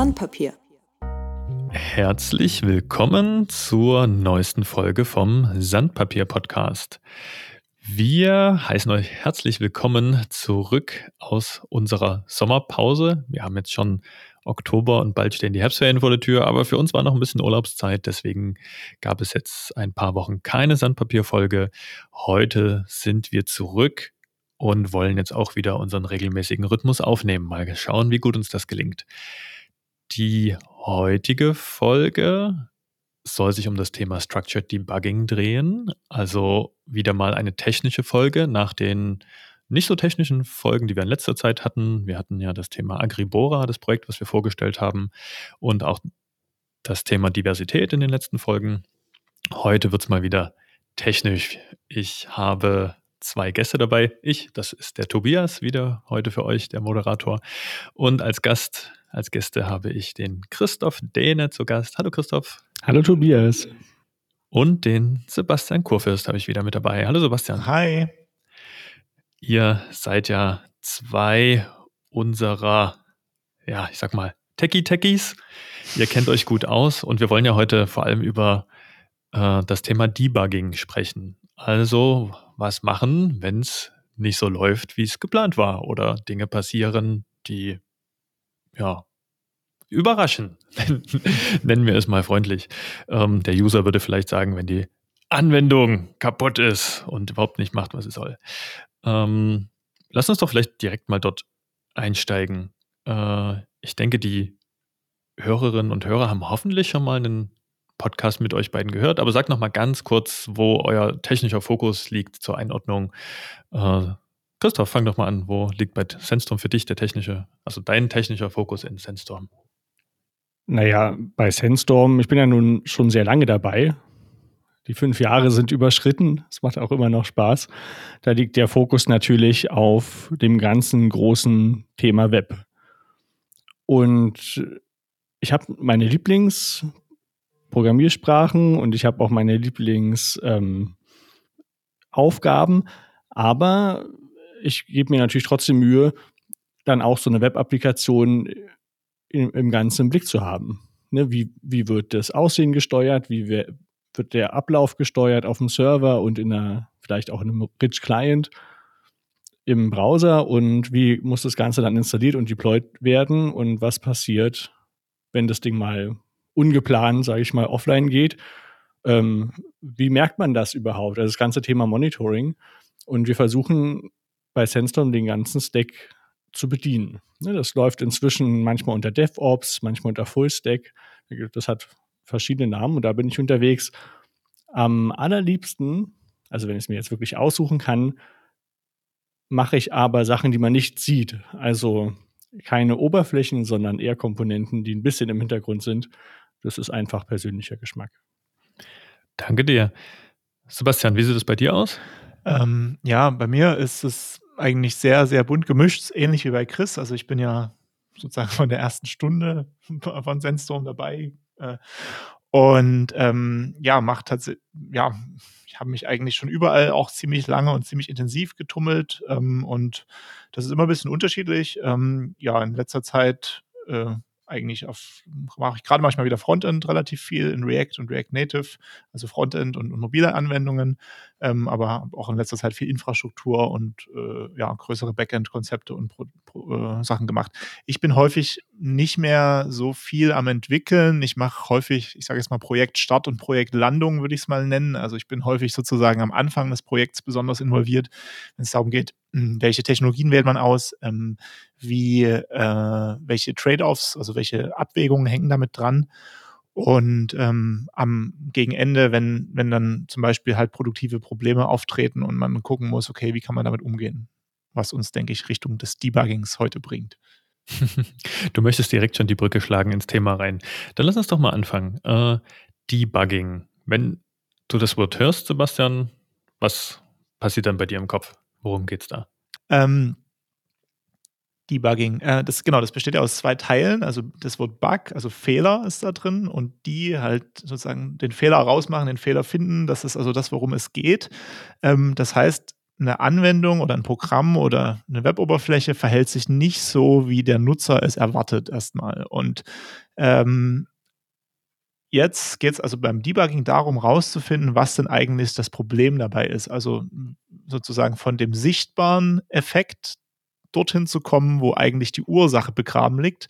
Sandpapier. Herzlich willkommen zur neuesten Folge vom Sandpapier-Podcast. Wir heißen euch herzlich willkommen zurück aus unserer Sommerpause. Wir haben jetzt schon Oktober und bald stehen die Herbstferien vor der Tür, aber für uns war noch ein bisschen Urlaubszeit, deswegen gab es jetzt ein paar Wochen keine Sandpapierfolge. Heute sind wir zurück und wollen jetzt auch wieder unseren regelmäßigen Rhythmus aufnehmen. Mal schauen, wie gut uns das gelingt. Die heutige Folge soll sich um das Thema Structured Debugging drehen. Also wieder mal eine technische Folge nach den nicht so technischen Folgen, die wir in letzter Zeit hatten. Wir hatten ja das Thema Agribora, das Projekt, was wir vorgestellt haben, und auch das Thema Diversität in den letzten Folgen. Heute wird es mal wieder technisch. Ich habe zwei Gäste dabei. Ich, das ist der Tobias, wieder heute für euch, der Moderator. Und als Gast, als Gäste habe ich den Christoph Dehne zu Gast. Hallo Christoph. Hallo Tobias. Und den Sebastian Kurfürst habe ich wieder mit dabei. Hallo Sebastian. Hi. Ihr seid ja zwei unserer, ja, ich sag mal, Techie-Techies. Ihr kennt euch gut aus und wir wollen ja heute vor allem über äh, das Thema Debugging sprechen. Also, was machen, wenn es nicht so läuft, wie es geplant war oder Dinge passieren, die ja überraschen. Nennen wir es mal freundlich. Ähm, der User würde vielleicht sagen, wenn die Anwendung kaputt ist und überhaupt nicht macht, was sie soll. Ähm, lass uns doch vielleicht direkt mal dort einsteigen. Äh, ich denke, die Hörerinnen und Hörer haben hoffentlich schon mal einen Podcast mit euch beiden gehört, aber sagt noch mal ganz kurz, wo euer technischer Fokus liegt zur Einordnung. Äh, Christoph, fang doch mal an. Wo liegt bei Sandstorm für dich der technische, also dein technischer Fokus in Sandstorm? Naja, bei Sandstorm, ich bin ja nun schon sehr lange dabei, die fünf Jahre sind überschritten. Es macht auch immer noch Spaß. Da liegt der Fokus natürlich auf dem ganzen großen Thema Web. Und ich habe meine Lieblingsprogrammiersprachen und ich habe auch meine Lieblingsaufgaben. Ähm, aber ich gebe mir natürlich trotzdem Mühe, dann auch so eine Web-Applikation im, im Ganzen Blick zu haben. Ne, wie, wie wird das Aussehen gesteuert? Wie, wird der Ablauf gesteuert auf dem Server und in einer, vielleicht auch in einem Rich Client im Browser und wie muss das Ganze dann installiert und deployed werden und was passiert, wenn das Ding mal ungeplant, sage ich mal, offline geht. Ähm, wie merkt man das überhaupt? Also das ganze Thema Monitoring. Und wir versuchen bei Sandstorm den ganzen Stack zu bedienen. Ne, das läuft inzwischen manchmal unter DevOps, manchmal unter Fullstack. Das hat verschiedene Namen und da bin ich unterwegs. Am allerliebsten, also wenn ich es mir jetzt wirklich aussuchen kann, mache ich aber Sachen, die man nicht sieht. Also keine Oberflächen, sondern eher Komponenten, die ein bisschen im Hintergrund sind. Das ist einfach persönlicher Geschmack. Danke dir. Sebastian, wie sieht es bei dir aus? Ähm, ja, bei mir ist es eigentlich sehr, sehr bunt gemischt, ähnlich wie bei Chris. Also ich bin ja sozusagen von der ersten Stunde von Sandstorm dabei äh, und ähm, ja, macht tatsächlich, ja, ich habe mich eigentlich schon überall auch ziemlich lange und ziemlich intensiv getummelt. Ähm, und das ist immer ein bisschen unterschiedlich. Ähm, ja, in letzter Zeit äh, eigentlich auf, mache ich gerade manchmal wieder Frontend relativ viel in React und React Native, also Frontend und, und mobile Anwendungen, ähm, aber auch in letzter Zeit viel Infrastruktur und äh, ja, größere Backend-Konzepte und Pro, Pro, äh, Sachen gemacht. Ich bin häufig nicht mehr so viel am entwickeln. Ich mache häufig, ich sage jetzt mal Projektstart und Projektlandung, würde ich es mal nennen. Also ich bin häufig sozusagen am Anfang des Projekts besonders involviert, wenn es darum geht, welche Technologien wählt man aus, ähm, wie, äh, welche Trade-offs, also welche Abwägungen hängen damit dran. Und ähm, am gegen Ende, wenn, wenn dann zum Beispiel halt produktive Probleme auftreten und man gucken muss, okay, wie kann man damit umgehen? Was uns, denke ich, Richtung des Debuggings heute bringt. Du möchtest direkt schon die Brücke schlagen ins Thema rein. Dann lass uns doch mal anfangen. Äh, Debugging. Wenn du das Wort hörst, Sebastian, was passiert dann bei dir im Kopf? Worum geht es da? Ähm, Debugging. Äh, das, genau, das besteht ja aus zwei Teilen. Also das Wort Bug, also Fehler ist da drin und die halt sozusagen den Fehler rausmachen, den Fehler finden. Das ist also das, worum es geht. Ähm, das heißt, eine Anwendung oder ein Programm oder eine Weboberfläche verhält sich nicht so, wie der Nutzer es erwartet erstmal. Und ähm, jetzt geht es also beim Debugging darum, rauszufinden, was denn eigentlich das Problem dabei ist. Also sozusagen von dem sichtbaren Effekt dorthin zu kommen, wo eigentlich die Ursache begraben liegt.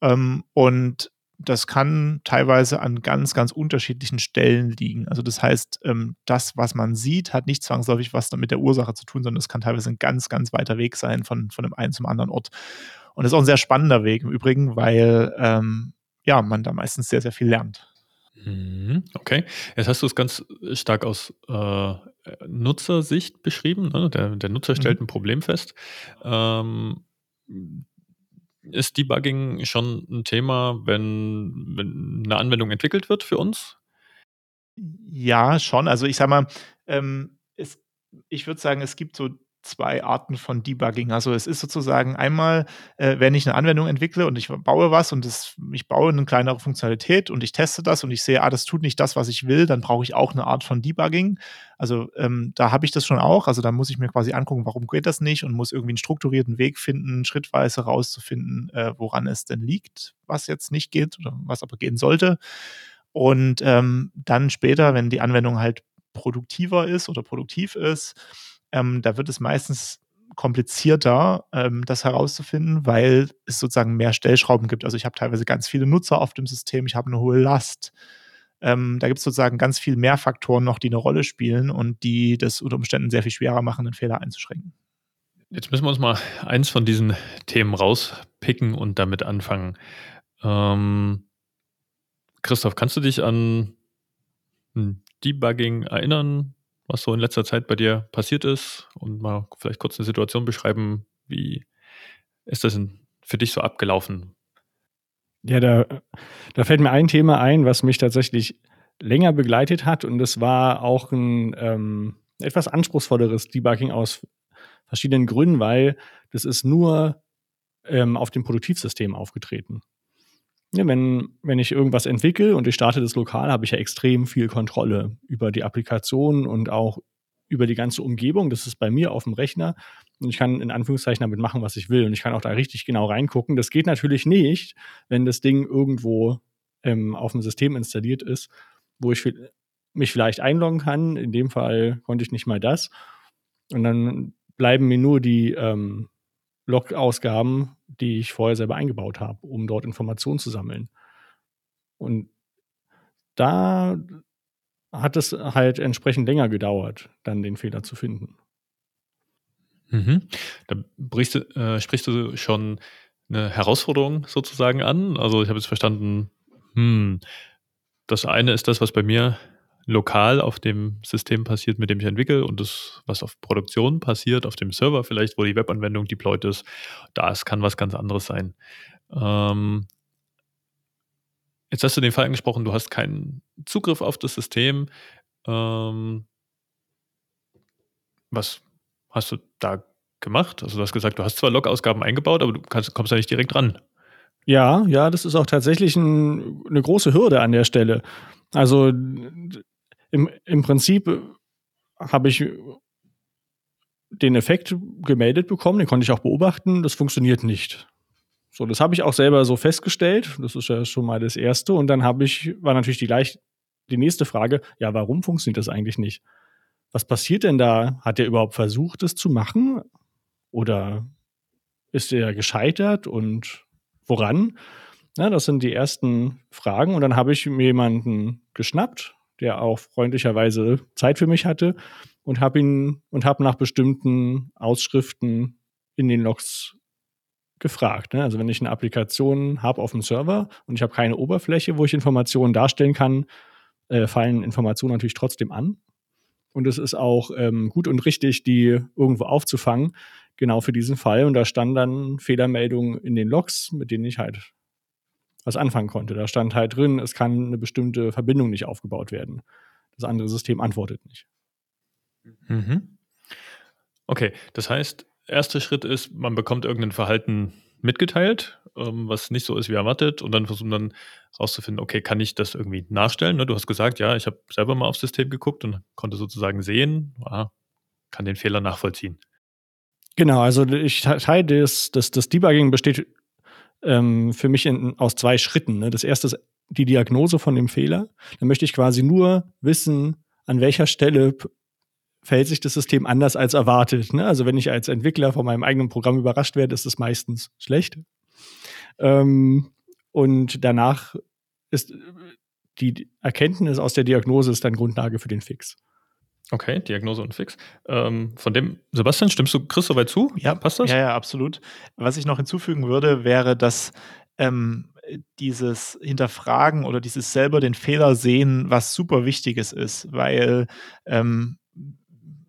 Ähm, und das kann teilweise an ganz, ganz unterschiedlichen Stellen liegen. Also das heißt, ähm, das, was man sieht, hat nicht zwangsläufig was mit der Ursache zu tun, sondern es kann teilweise ein ganz, ganz weiter Weg sein von, von dem einen zum anderen Ort. Und das ist auch ein sehr spannender Weg im Übrigen, weil ähm, ja, man da meistens sehr, sehr viel lernt. Mhm, okay, jetzt hast du es ganz stark aus äh, Nutzersicht beschrieben. Ne? Der, der, Nutzer stellt mhm. ein Problem fest. Ähm, ist Debugging schon ein Thema, wenn, wenn eine Anwendung entwickelt wird für uns? Ja, schon. Also ich sag mal, ähm, es, ich würde sagen, es gibt so zwei Arten von Debugging. Also es ist sozusagen einmal, äh, wenn ich eine Anwendung entwickle und ich baue was und das, ich baue eine kleinere Funktionalität und ich teste das und ich sehe, ah, das tut nicht das, was ich will, dann brauche ich auch eine Art von Debugging. Also ähm, da habe ich das schon auch. Also da muss ich mir quasi angucken, warum geht das nicht und muss irgendwie einen strukturierten Weg finden, schrittweise rauszufinden, äh, woran es denn liegt, was jetzt nicht geht oder was aber gehen sollte. Und ähm, dann später, wenn die Anwendung halt produktiver ist oder produktiv ist, ähm, da wird es meistens komplizierter, ähm, das herauszufinden, weil es sozusagen mehr Stellschrauben gibt. Also ich habe teilweise ganz viele Nutzer auf dem System, ich habe eine hohe Last. Ähm, da gibt es sozusagen ganz viel mehr Faktoren noch, die eine Rolle spielen und die das unter Umständen sehr viel schwerer machen, einen Fehler einzuschränken. Jetzt müssen wir uns mal eins von diesen Themen rauspicken und damit anfangen. Ähm, Christoph, kannst du dich an Debugging erinnern, was so in letzter Zeit bei dir passiert ist und mal vielleicht kurz eine Situation beschreiben, wie ist das für dich so abgelaufen? Ja, da, da fällt mir ein Thema ein, was mich tatsächlich länger begleitet hat und das war auch ein ähm, etwas anspruchsvolleres Debugging aus verschiedenen Gründen, weil das ist nur ähm, auf dem Produktivsystem aufgetreten. Wenn, wenn ich irgendwas entwickle und ich starte das lokal, habe ich ja extrem viel Kontrolle über die Applikation und auch über die ganze Umgebung. Das ist bei mir auf dem Rechner und ich kann in Anführungszeichen damit machen, was ich will. Und ich kann auch da richtig genau reingucken. Das geht natürlich nicht, wenn das Ding irgendwo ähm, auf dem System installiert ist, wo ich mich vielleicht einloggen kann. In dem Fall konnte ich nicht mal das. Und dann bleiben mir nur die ähm, Log-Ausgaben, die ich vorher selber eingebaut habe, um dort Informationen zu sammeln. Und da hat es halt entsprechend länger gedauert, dann den Fehler zu finden. Mhm. Da brichst, äh, sprichst du schon eine Herausforderung sozusagen an. Also ich habe jetzt verstanden, hm, das eine ist das, was bei mir lokal auf dem System passiert, mit dem ich entwickle und das, was auf Produktion passiert, auf dem Server vielleicht, wo die Webanwendung deployed ist, das kann was ganz anderes sein. Ähm, jetzt hast du den Fall angesprochen, du hast keinen Zugriff auf das System. Ähm, was hast du da gemacht? Also du hast gesagt, du hast zwar Log-Ausgaben eingebaut, aber du kannst, kommst da nicht direkt ran. Ja, ja, das ist auch tatsächlich ein, eine große Hürde an der Stelle. Also im, im Prinzip äh, habe ich den Effekt gemeldet bekommen, den konnte ich auch beobachten, das funktioniert nicht. So, das habe ich auch selber so festgestellt. Das ist ja schon mal das Erste. Und dann habe ich, war natürlich die gleich die nächste Frage, ja, warum funktioniert das eigentlich nicht? Was passiert denn da? Hat er überhaupt versucht, das zu machen? Oder ist er gescheitert und woran? Ja, das sind die ersten Fragen. Und dann habe ich mir jemanden geschnappt, der auch freundlicherweise Zeit für mich hatte und habe ihn und habe nach bestimmten Ausschriften in den Logs gefragt. Ne? Also wenn ich eine Applikation habe auf dem Server und ich habe keine Oberfläche, wo ich Informationen darstellen kann, äh, fallen Informationen natürlich trotzdem an. Und es ist auch ähm, gut und richtig, die irgendwo aufzufangen, genau für diesen Fall. Und da standen dann Fehlermeldungen in den Logs, mit denen ich halt was anfangen konnte. Da stand halt drin, es kann eine bestimmte Verbindung nicht aufgebaut werden. Das andere System antwortet nicht. Mhm. Okay, das heißt, erster Schritt ist, man bekommt irgendein Verhalten mitgeteilt, ähm, was nicht so ist wie erwartet, und dann versuchen dann herauszufinden, okay, kann ich das irgendwie nachstellen? Ne? Du hast gesagt, ja, ich habe selber mal aufs System geguckt und konnte sozusagen sehen, ah, kann den Fehler nachvollziehen. Genau, also ich teile das, das, das Debugging besteht ähm, für mich in, aus zwei Schritten. Ne? Das erste ist die Diagnose von dem Fehler. Dann möchte ich quasi nur wissen, an welcher Stelle verhält sich das System anders als erwartet. Ne? Also wenn ich als Entwickler von meinem eigenen Programm überrascht werde, ist es meistens schlecht. Ähm, und danach ist die Erkenntnis aus der Diagnose ist dann Grundlage für den Fix. Okay, Diagnose und Fix. Ähm, von dem, Sebastian, stimmst du Chris soweit zu? Ja, passt das? Ja, ja, absolut. Was ich noch hinzufügen würde, wäre, dass ähm, dieses Hinterfragen oder dieses selber den Fehler sehen, was super Wichtiges ist, weil ähm,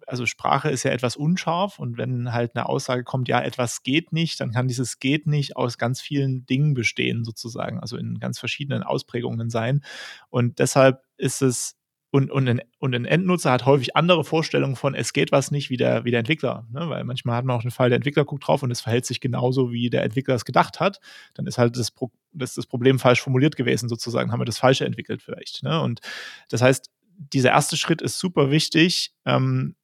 also Sprache ist ja etwas unscharf und wenn halt eine Aussage kommt, ja, etwas geht nicht, dann kann dieses geht nicht aus ganz vielen Dingen bestehen, sozusagen, also in ganz verschiedenen Ausprägungen sein. Und deshalb ist es und, und, ein, und ein Endnutzer hat häufig andere Vorstellungen von, es geht was nicht, wie der, wie der Entwickler. Ne? Weil manchmal hat man auch den Fall, der Entwickler guckt drauf und es verhält sich genauso, wie der Entwickler es gedacht hat. Dann ist halt das, Pro das, das Problem falsch formuliert gewesen, sozusagen, haben wir das Falsche entwickelt vielleicht. Ne? Und das heißt, dieser erste Schritt ist super wichtig, ähm,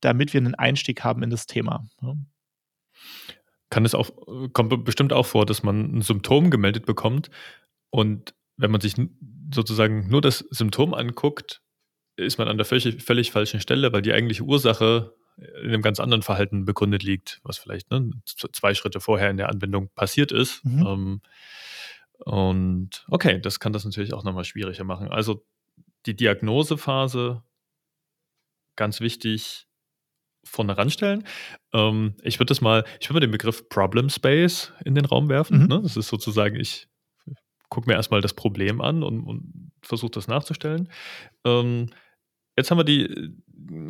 damit wir einen Einstieg haben in das Thema. Ne? Kann es auch, kommt bestimmt auch vor, dass man ein Symptom gemeldet bekommt und wenn man sich sozusagen nur das Symptom anguckt, ist man an der völlig, völlig falschen Stelle, weil die eigentliche Ursache in einem ganz anderen Verhalten begründet liegt, was vielleicht ne, zwei Schritte vorher in der Anwendung passiert ist. Mhm. Ähm, und okay, das kann das natürlich auch nochmal schwieriger machen. Also die Diagnosephase, ganz wichtig, vorne ranstellen. Ähm, ich würde das mal, ich würde mal den Begriff Problem Space in den Raum werfen. Mhm. Ne? Das ist sozusagen, ich gucke mir erstmal das Problem an und, und versuche das nachzustellen. Ähm, Jetzt haben wir die,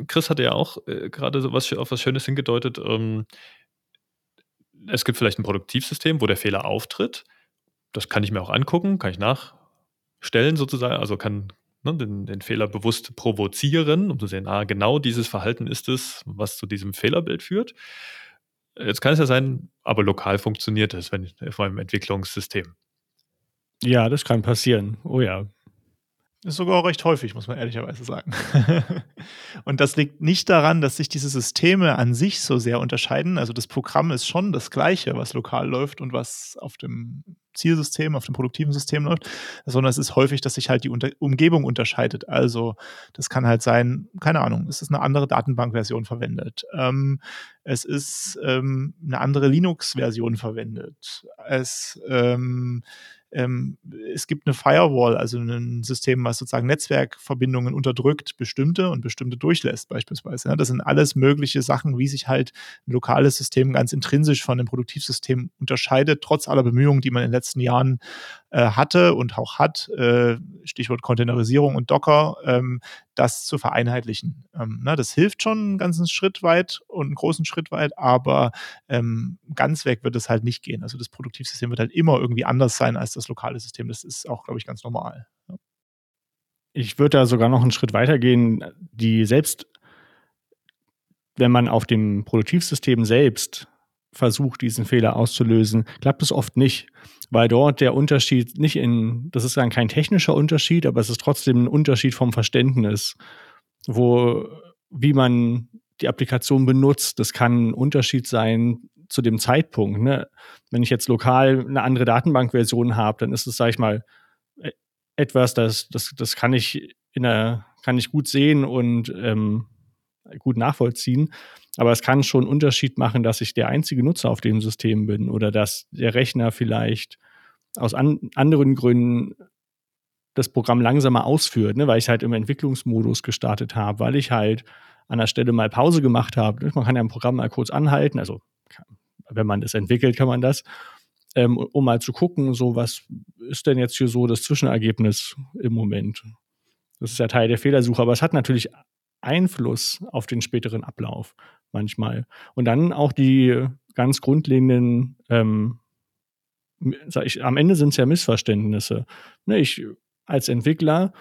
Chris hatte ja auch äh, gerade so was, auf was Schönes hingedeutet. Ähm, es gibt vielleicht ein Produktivsystem, wo der Fehler auftritt. Das kann ich mir auch angucken, kann ich nachstellen sozusagen. Also kann ne, den, den, Fehler bewusst provozieren, um zu sehen, ah, genau dieses Verhalten ist es, was zu diesem Fehlerbild führt. Jetzt kann es ja sein, aber lokal funktioniert es, wenn auf meinem Entwicklungssystem. Ja, das kann passieren. Oh ja. Ist sogar recht häufig, muss man ehrlicherweise sagen. und das liegt nicht daran, dass sich diese Systeme an sich so sehr unterscheiden. Also das Programm ist schon das gleiche, was lokal läuft und was auf dem Zielsystem, auf dem produktiven System läuft, sondern es ist häufig, dass sich halt die Unter Umgebung unterscheidet. Also das kann halt sein, keine Ahnung, es ist eine andere Datenbankversion verwendet. Ähm, es ist ähm, eine andere Linux-Version verwendet. Es ähm, ähm, es gibt eine Firewall, also ein System, was sozusagen Netzwerkverbindungen unterdrückt, bestimmte und bestimmte durchlässt beispielsweise. Ja, das sind alles mögliche Sachen, wie sich halt ein lokales System ganz intrinsisch von dem Produktivsystem unterscheidet, trotz aller Bemühungen, die man in den letzten Jahren äh, hatte und auch hat, äh, Stichwort Containerisierung und Docker, ähm, das zu vereinheitlichen. Ähm, na, das hilft schon einen ganzen Schritt weit und einen großen Schritt weit, aber ähm, ganz weg wird es halt nicht gehen. Also das Produktivsystem wird halt immer irgendwie anders sein als das lokale System. Das ist auch, glaube ich, ganz normal. Ja. Ich würde da sogar noch einen Schritt weiter gehen. Die selbst, wenn man auf dem Produktivsystem selbst versucht, diesen Fehler auszulösen, klappt es oft nicht, weil dort der Unterschied nicht in, das ist dann kein technischer Unterschied, aber es ist trotzdem ein Unterschied vom Verständnis, wo, wie man die Applikation benutzt. Das kann ein Unterschied sein zu dem Zeitpunkt. Ne? Wenn ich jetzt lokal eine andere Datenbankversion habe, dann ist es, sag ich mal, e-, etwas, das, das, das kann ich in der, kann ich gut sehen und ähm, gut nachvollziehen. Aber es kann schon einen Unterschied machen, dass ich der einzige Nutzer auf dem System bin oder dass der Rechner vielleicht aus an anderen Gründen das Programm langsamer ausführt, ne, weil ich halt im Entwicklungsmodus gestartet habe, weil ich halt an der Stelle mal Pause gemacht habe. Man kann ja ein Programm mal kurz anhalten, also wenn man das entwickelt, kann man das, ähm, um mal zu gucken, so was ist denn jetzt hier so das Zwischenergebnis im Moment. Das ist ja Teil der Fehlersuche, aber es hat natürlich Einfluss auf den späteren Ablauf manchmal. Und dann auch die ganz grundlegenden, ähm, sag ich, am Ende sind es ja Missverständnisse. Ne, ich als Entwickler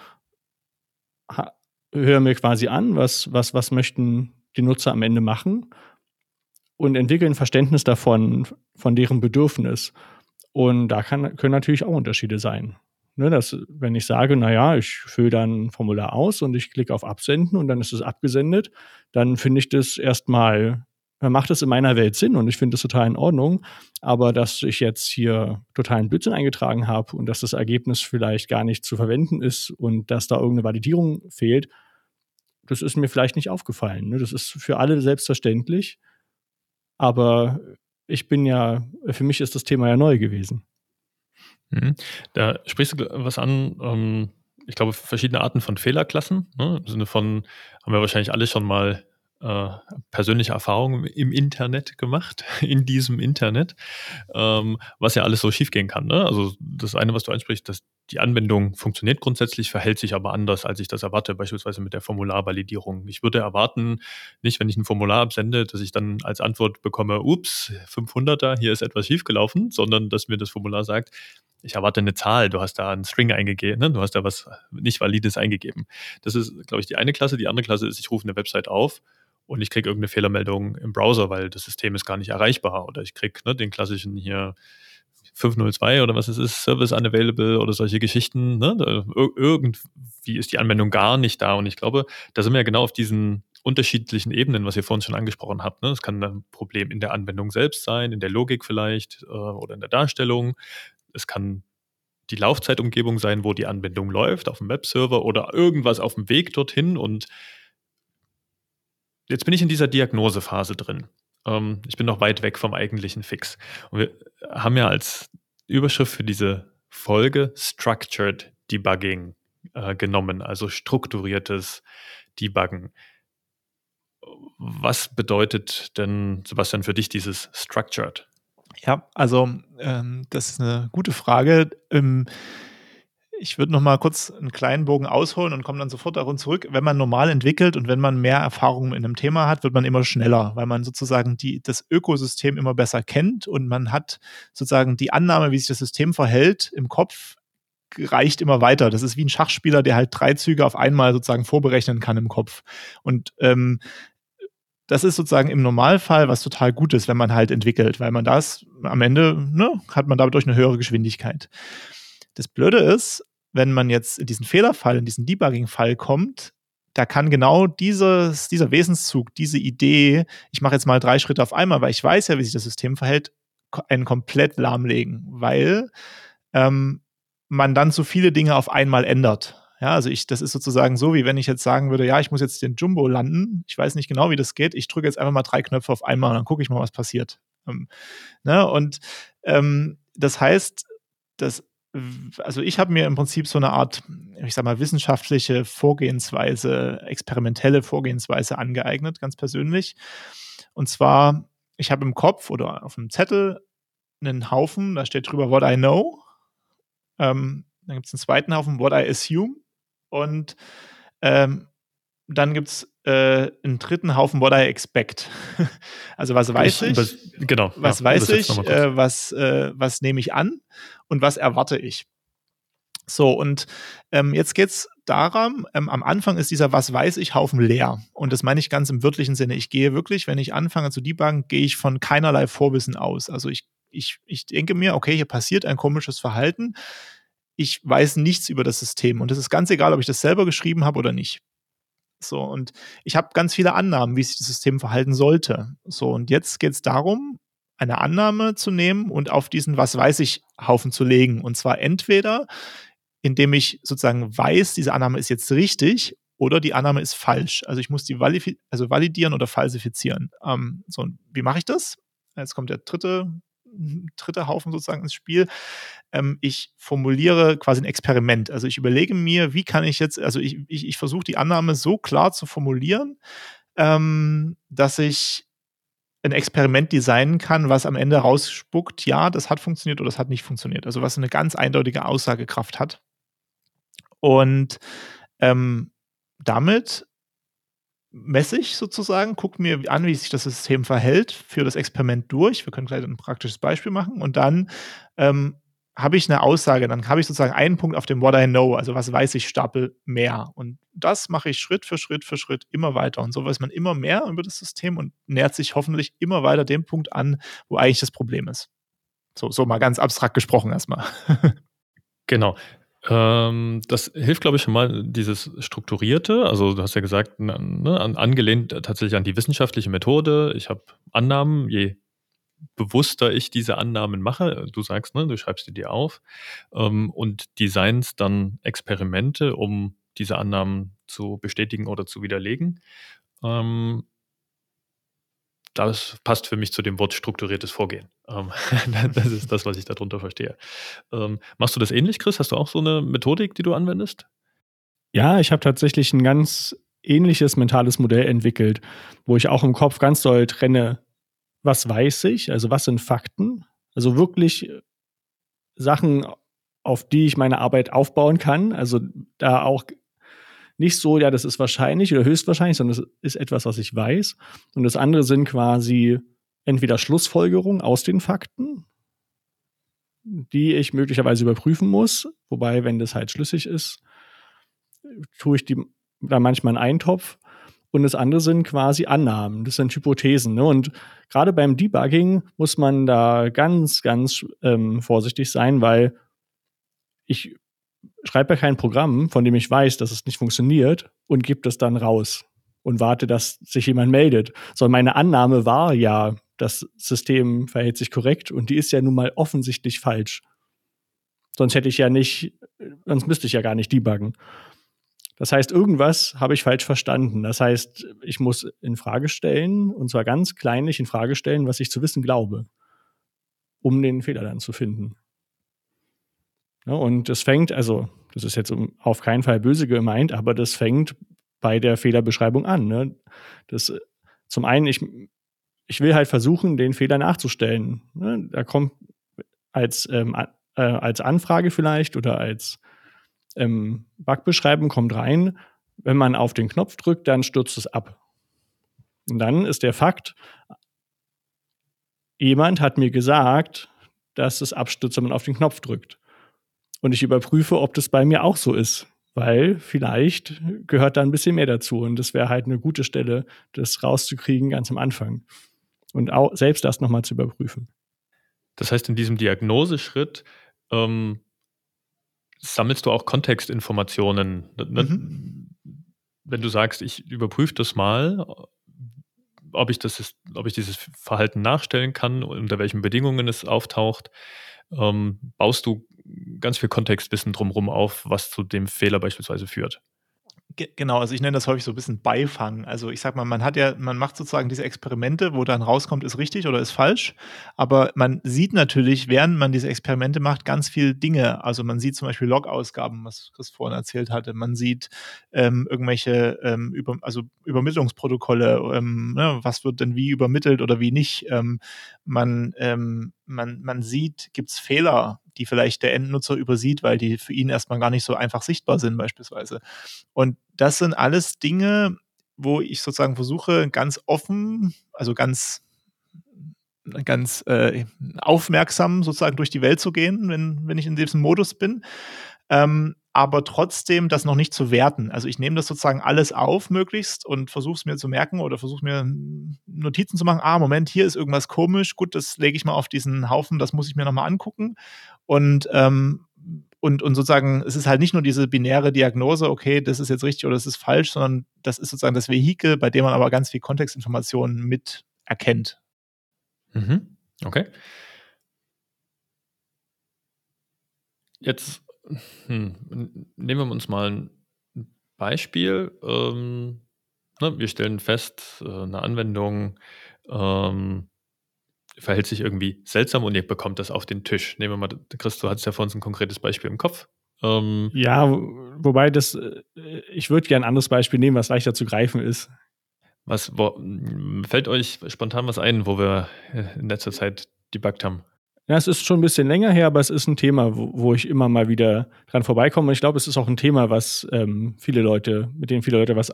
höre mir quasi an, was, was, was möchten die Nutzer am Ende machen und entwickeln Verständnis davon, von deren Bedürfnis. Und da kann, können natürlich auch Unterschiede sein. Ne, dass, wenn ich sage, naja, ich fülle dann ein Formular aus und ich klicke auf Absenden und dann ist es abgesendet, dann finde ich das erstmal, dann macht es in meiner Welt Sinn und ich finde das total in Ordnung. Aber dass ich jetzt hier totalen Blödsinn eingetragen habe und dass das Ergebnis vielleicht gar nicht zu verwenden ist und dass da irgendeine Validierung fehlt, das ist mir vielleicht nicht aufgefallen. Ne? Das ist für alle selbstverständlich. Aber ich bin ja, für mich ist das Thema ja neu gewesen. Mhm. Da sprichst du was an, ähm, ich glaube, verschiedene Arten von Fehlerklassen. Ne? Im Sinne von, haben wir wahrscheinlich alle schon mal äh, persönliche Erfahrungen im Internet gemacht, in diesem Internet, ähm, was ja alles so schiefgehen kann. Ne? Also das eine, was du ansprichst, dass die Anwendung funktioniert grundsätzlich, verhält sich aber anders, als ich das erwarte, beispielsweise mit der Formularvalidierung. Ich würde erwarten, nicht wenn ich ein Formular absende, dass ich dann als Antwort bekomme, ups, 500er, hier ist etwas schiefgelaufen, sondern dass mir das Formular sagt, ich erwarte eine Zahl, du hast da einen String eingegeben, ne? du hast da was nicht Valides eingegeben. Das ist, glaube ich, die eine Klasse. Die andere Klasse ist, ich rufe eine Website auf und ich kriege irgendeine Fehlermeldung im Browser, weil das System ist gar nicht erreichbar. Oder ich kriege ne, den klassischen hier 502 oder was es ist, Service unavailable oder solche Geschichten. Ne? Da, irgendwie ist die Anwendung gar nicht da. Und ich glaube, da sind wir ja genau auf diesen unterschiedlichen Ebenen, was ihr vorhin schon angesprochen habt. Ne? Es kann ein Problem in der Anwendung selbst sein, in der Logik vielleicht äh, oder in der Darstellung. Es kann die Laufzeitumgebung sein, wo die Anwendung läuft, auf dem Webserver oder irgendwas auf dem Weg dorthin. Und jetzt bin ich in dieser Diagnosephase drin. Ähm, ich bin noch weit weg vom eigentlichen Fix. Und wir haben ja als Überschrift für diese Folge Structured Debugging äh, genommen, also strukturiertes Debuggen. Was bedeutet denn, Sebastian, für dich dieses Structured? Ja, also ähm, das ist eine gute Frage. Ähm, ich würde noch mal kurz einen kleinen Bogen ausholen und komme dann sofort darum zurück. Wenn man normal entwickelt und wenn man mehr Erfahrung in einem Thema hat, wird man immer schneller, weil man sozusagen die, das Ökosystem immer besser kennt und man hat sozusagen die Annahme, wie sich das System verhält, im Kopf reicht immer weiter. Das ist wie ein Schachspieler, der halt drei Züge auf einmal sozusagen vorberechnen kann im Kopf. Und ähm, das ist sozusagen im Normalfall was total Gutes, wenn man halt entwickelt, weil man das am Ende, ne, hat man dadurch eine höhere Geschwindigkeit. Das Blöde ist, wenn man jetzt in diesen Fehlerfall, in diesen Debugging-Fall kommt, da kann genau dieses, dieser Wesenszug, diese Idee, ich mache jetzt mal drei Schritte auf einmal, weil ich weiß ja, wie sich das System verhält, einen komplett lahmlegen, weil ähm, man dann zu viele Dinge auf einmal ändert. Ja, also ich, das ist sozusagen so, wie wenn ich jetzt sagen würde, ja, ich muss jetzt den Jumbo landen. Ich weiß nicht genau, wie das geht. Ich drücke jetzt einfach mal drei Knöpfe auf einmal und dann gucke ich mal, was passiert. Ähm, ne? Und ähm, das heißt, dass also ich habe mir im Prinzip so eine Art, ich sag mal, wissenschaftliche Vorgehensweise, experimentelle Vorgehensweise angeeignet, ganz persönlich. Und zwar, ich habe im Kopf oder auf einem Zettel einen Haufen, da steht drüber What I know. Ähm, dann gibt es einen zweiten Haufen What I assume. Und ähm, dann gibt es äh, einen dritten Haufen What I expect. also was weiß ich, ich genau, was ja, weiß ich, äh, was, äh, was nehme ich an und was erwarte ich. So, und ähm, jetzt geht es darum, ähm, am Anfang ist dieser Was weiß ich Haufen leer. Und das meine ich ganz im wörtlichen Sinne. Ich gehe wirklich, wenn ich anfange zu debuggen, gehe ich von keinerlei Vorwissen aus. Also ich, ich, ich denke mir, okay, hier passiert ein komisches Verhalten ich weiß nichts über das System. Und es ist ganz egal, ob ich das selber geschrieben habe oder nicht. So, und ich habe ganz viele Annahmen, wie sich das System verhalten sollte. So, und jetzt geht es darum, eine Annahme zu nehmen und auf diesen Was weiß ich Haufen zu legen. Und zwar entweder, indem ich sozusagen weiß, diese Annahme ist jetzt richtig oder die Annahme ist falsch. Also ich muss die valid also validieren oder falsifizieren. Ähm, so, und wie mache ich das? Jetzt kommt der dritte dritter Haufen sozusagen ins Spiel. Ähm, ich formuliere quasi ein Experiment. Also ich überlege mir, wie kann ich jetzt, also ich, ich, ich versuche die Annahme so klar zu formulieren, ähm, dass ich ein Experiment designen kann, was am Ende rausspuckt, ja, das hat funktioniert oder das hat nicht funktioniert. Also was eine ganz eindeutige Aussagekraft hat. Und ähm, damit messe ich sozusagen, gucke mir an, wie sich das System verhält, führe das Experiment durch. Wir können gleich ein praktisches Beispiel machen und dann ähm, habe ich eine Aussage, dann habe ich sozusagen einen Punkt auf dem What I Know, also was weiß ich, Stapel mehr. Und das mache ich Schritt für Schritt für Schritt immer weiter. Und so weiß man immer mehr über das System und nähert sich hoffentlich immer weiter dem Punkt an, wo eigentlich das Problem ist. So, so mal ganz abstrakt gesprochen erstmal. genau. Ähm, das hilft, glaube ich, schon mal dieses Strukturierte. Also du hast ja gesagt, ne, angelehnt tatsächlich an die wissenschaftliche Methode. Ich habe Annahmen, je bewusster ich diese Annahmen mache, du sagst, ne, du schreibst die dir auf ähm, und designst dann Experimente, um diese Annahmen zu bestätigen oder zu widerlegen. Ähm, das passt für mich zu dem Wort strukturiertes Vorgehen. Ähm, das ist das, was ich darunter verstehe. Ähm, machst du das ähnlich, Chris? Hast du auch so eine Methodik, die du anwendest? Ja, ich habe tatsächlich ein ganz ähnliches mentales Modell entwickelt, wo ich auch im Kopf ganz doll trenne, was weiß ich, also was sind Fakten, also wirklich Sachen, auf die ich meine Arbeit aufbauen kann, also da auch nicht so, ja, das ist wahrscheinlich oder höchstwahrscheinlich, sondern das ist etwas, was ich weiß. Und das andere sind quasi entweder Schlussfolgerungen aus den Fakten, die ich möglicherweise überprüfen muss. Wobei, wenn das halt schlüssig ist, tue ich die da manchmal in einen Topf. Und das andere sind quasi Annahmen, das sind Hypothesen. Ne? Und gerade beim Debugging muss man da ganz, ganz ähm, vorsichtig sein, weil ich schreibe ja kein Programm, von dem ich weiß, dass es nicht funktioniert und gebe das dann raus und warte, dass sich jemand meldet. Sondern meine Annahme war ja, das System verhält sich korrekt und die ist ja nun mal offensichtlich falsch. Sonst hätte ich ja nicht, sonst müsste ich ja gar nicht debuggen. Das heißt, irgendwas habe ich falsch verstanden. Das heißt, ich muss in Frage stellen, und zwar ganz kleinlich in Frage stellen, was ich zu wissen glaube, um den Fehler dann zu finden. Ja, und es fängt, also, das ist jetzt auf keinen Fall böse gemeint, aber das fängt bei der Fehlerbeschreibung an. Ne? Das, zum einen, ich, ich will halt versuchen, den Fehler nachzustellen. Ne? Da kommt als, ähm, äh, als Anfrage vielleicht oder als ähm, Bugbeschreibung kommt rein, wenn man auf den Knopf drückt, dann stürzt es ab. Und dann ist der Fakt, jemand hat mir gesagt, dass es abstürzt, wenn man auf den Knopf drückt. Und ich überprüfe, ob das bei mir auch so ist. Weil vielleicht gehört da ein bisschen mehr dazu. Und das wäre halt eine gute Stelle, das rauszukriegen ganz am Anfang. Und auch selbst das nochmal zu überprüfen. Das heißt, in diesem Diagnoseschritt ähm, sammelst du auch Kontextinformationen. Ne? Mhm. Wenn du sagst, ich überprüfe das mal, ob ich, das ist, ob ich dieses Verhalten nachstellen kann, unter welchen Bedingungen es auftaucht, ähm, baust du ganz viel Kontextwissen drumherum auf, was zu dem Fehler beispielsweise führt. Genau, also ich nenne das häufig so ein bisschen Beifang. Also ich sag mal, man hat ja, man macht sozusagen diese Experimente, wo dann rauskommt, ist richtig oder ist falsch. Aber man sieht natürlich, während man diese Experimente macht, ganz viele Dinge. Also man sieht zum Beispiel Log-Ausgaben, was Chris vorhin erzählt hatte. Man sieht ähm, irgendwelche ähm, über, also Übermittlungsprotokolle, ähm, ne, was wird denn wie übermittelt oder wie nicht. Ähm, man, ähm, man, man sieht, gibt es Fehler die vielleicht der Endnutzer übersieht, weil die für ihn erstmal gar nicht so einfach sichtbar sind beispielsweise. Und das sind alles Dinge, wo ich sozusagen versuche, ganz offen, also ganz ganz äh, aufmerksam sozusagen durch die Welt zu gehen, wenn, wenn ich in diesem Modus bin. Ähm, aber trotzdem das noch nicht zu werten. Also ich nehme das sozusagen alles auf möglichst und versuche es mir zu merken oder versuche mir Notizen zu machen. Ah, Moment, hier ist irgendwas komisch. Gut, das lege ich mal auf diesen Haufen, das muss ich mir nochmal angucken. Und, ähm, und, und sozusagen, es ist halt nicht nur diese binäre Diagnose, okay, das ist jetzt richtig oder das ist falsch, sondern das ist sozusagen das Vehikel, bei dem man aber ganz viel Kontextinformationen mit erkennt. Mhm. Okay. Jetzt hm, nehmen wir uns mal ein Beispiel. Ähm, ne, wir stellen fest, äh, eine Anwendung ähm, verhält sich irgendwie seltsam und ihr bekommt das auf den Tisch. Nehmen wir mal, Chris, du hattest ja vor uns ein konkretes Beispiel im Kopf. Ähm, ja, wobei das, äh, ich würde gerne ein anderes Beispiel nehmen, was leichter zu greifen ist. Was wo, fällt euch spontan was ein, wo wir in letzter Zeit debuggt haben? Ja, es ist schon ein bisschen länger her, aber es ist ein Thema, wo, wo ich immer mal wieder dran vorbeikomme. Und ich glaube, es ist auch ein Thema, was ähm, viele Leute, mit dem viele Leute was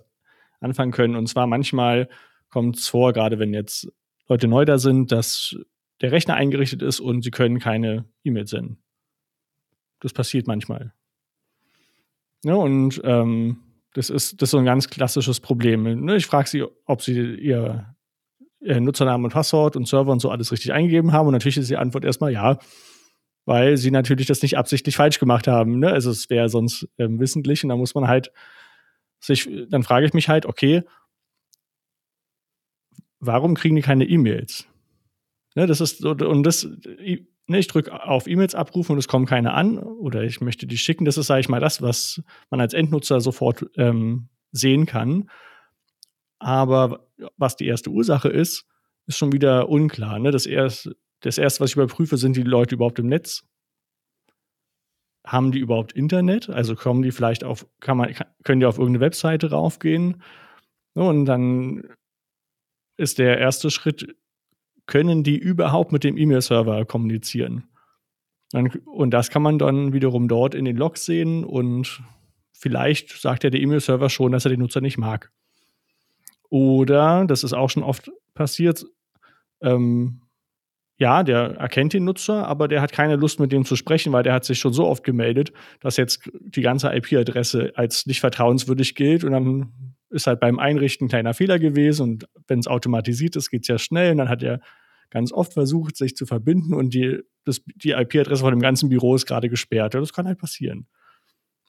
anfangen können. Und zwar manchmal kommt es vor, gerade wenn jetzt Leute neu da sind, dass der Rechner eingerichtet ist und sie können keine E-Mails senden. Das passiert manchmal. Ja, und ähm, das, ist, das ist so ein ganz klassisches Problem. Ne, ich frage sie, ob sie ihr äh, Nutzernamen und Passwort und Server und so alles richtig eingegeben haben. Und natürlich ist die Antwort erstmal ja. weil sie natürlich das nicht absichtlich falsch gemacht haben. Ne? Also es wäre sonst ähm, wissentlich und da muss man halt sich, dann frage ich mich halt, okay, warum kriegen die keine E-Mails? Ne, das ist und das, ne, ich drücke auf E-Mails abrufen und es kommen keine an oder ich möchte die schicken. Das ist, sage ich mal, das, was man als Endnutzer sofort ähm, sehen kann. Aber was die erste Ursache ist, ist schon wieder unklar. Ne? Das, erste, das erste, was ich überprüfe, sind die Leute überhaupt im Netz? Haben die überhaupt Internet? Also kommen die vielleicht auf, kann man, können die auf irgendeine Webseite raufgehen? Und dann ist der erste Schritt, können die überhaupt mit dem E-Mail-Server kommunizieren? Und das kann man dann wiederum dort in den Logs sehen und vielleicht sagt ja der E-Mail-Server schon, dass er den Nutzer nicht mag. Oder, das ist auch schon oft passiert, ähm, ja, der erkennt den Nutzer, aber der hat keine Lust, mit dem zu sprechen, weil der hat sich schon so oft gemeldet, dass jetzt die ganze IP-Adresse als nicht vertrauenswürdig gilt und dann ist halt beim Einrichten ein kleiner Fehler gewesen und wenn es automatisiert ist, geht es ja schnell und dann hat er ganz oft versucht, sich zu verbinden und die, die IP-Adresse von dem ganzen Büro ist gerade gesperrt. Ja, das kann halt passieren.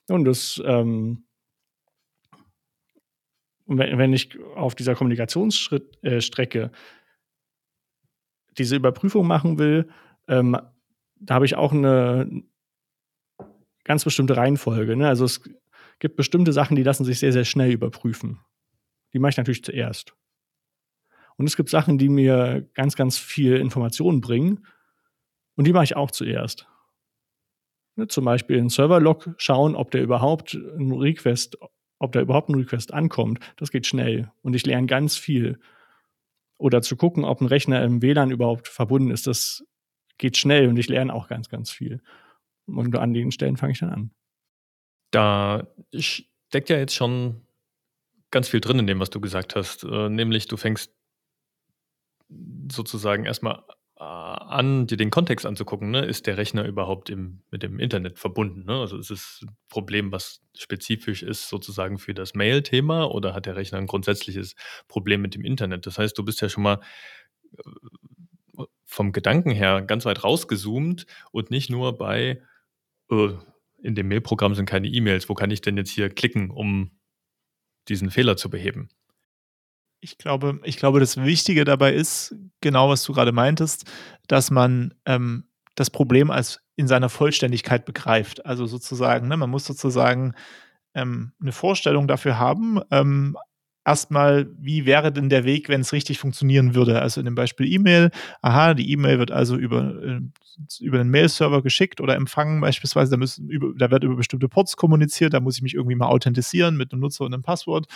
Und das, ähm, wenn ich auf dieser Kommunikationsstrecke äh, diese Überprüfung machen will, ähm, da habe ich auch eine ganz bestimmte Reihenfolge. Ne? Also es gibt bestimmte Sachen, die lassen sich sehr, sehr schnell überprüfen. Die mache ich natürlich zuerst. Und es gibt Sachen, die mir ganz, ganz viel Informationen bringen. Und die mache ich auch zuerst. Ne, zum Beispiel in Server-Log schauen, ob der überhaupt ein Request, ob da überhaupt ein Request ankommt. Das geht schnell. Und ich lerne ganz viel. Oder zu gucken, ob ein Rechner im WLAN überhaupt verbunden ist, das geht schnell und ich lerne auch ganz, ganz viel. Und an den Stellen fange ich dann an. Da steckt ja jetzt schon ganz viel drin in dem, was du gesagt hast. Äh, nämlich, du fängst sozusagen erstmal äh, an, dir den Kontext anzugucken. Ne? Ist der Rechner überhaupt im, mit dem Internet verbunden? Ne? Also ist es ein Problem, was spezifisch ist sozusagen für das Mail-Thema oder hat der Rechner ein grundsätzliches Problem mit dem Internet? Das heißt, du bist ja schon mal äh, vom Gedanken her ganz weit rausgezoomt und nicht nur bei, äh, in dem Mail-Programm sind keine E-Mails, wo kann ich denn jetzt hier klicken, um diesen Fehler zu beheben? Ich glaube, ich glaube, das Wichtige dabei ist, genau was du gerade meintest, dass man ähm, das Problem als in seiner Vollständigkeit begreift. Also sozusagen, ne, man muss sozusagen ähm, eine Vorstellung dafür haben, ähm, erstmal, wie wäre denn der Weg, wenn es richtig funktionieren würde? Also in dem Beispiel E-Mail, aha, die E-Mail wird also über, äh, über den Mail-Server geschickt oder empfangen beispielsweise, da, müssen über, da wird über bestimmte Ports kommuniziert, da muss ich mich irgendwie mal authentisieren mit einem Nutzer und einem Passwort.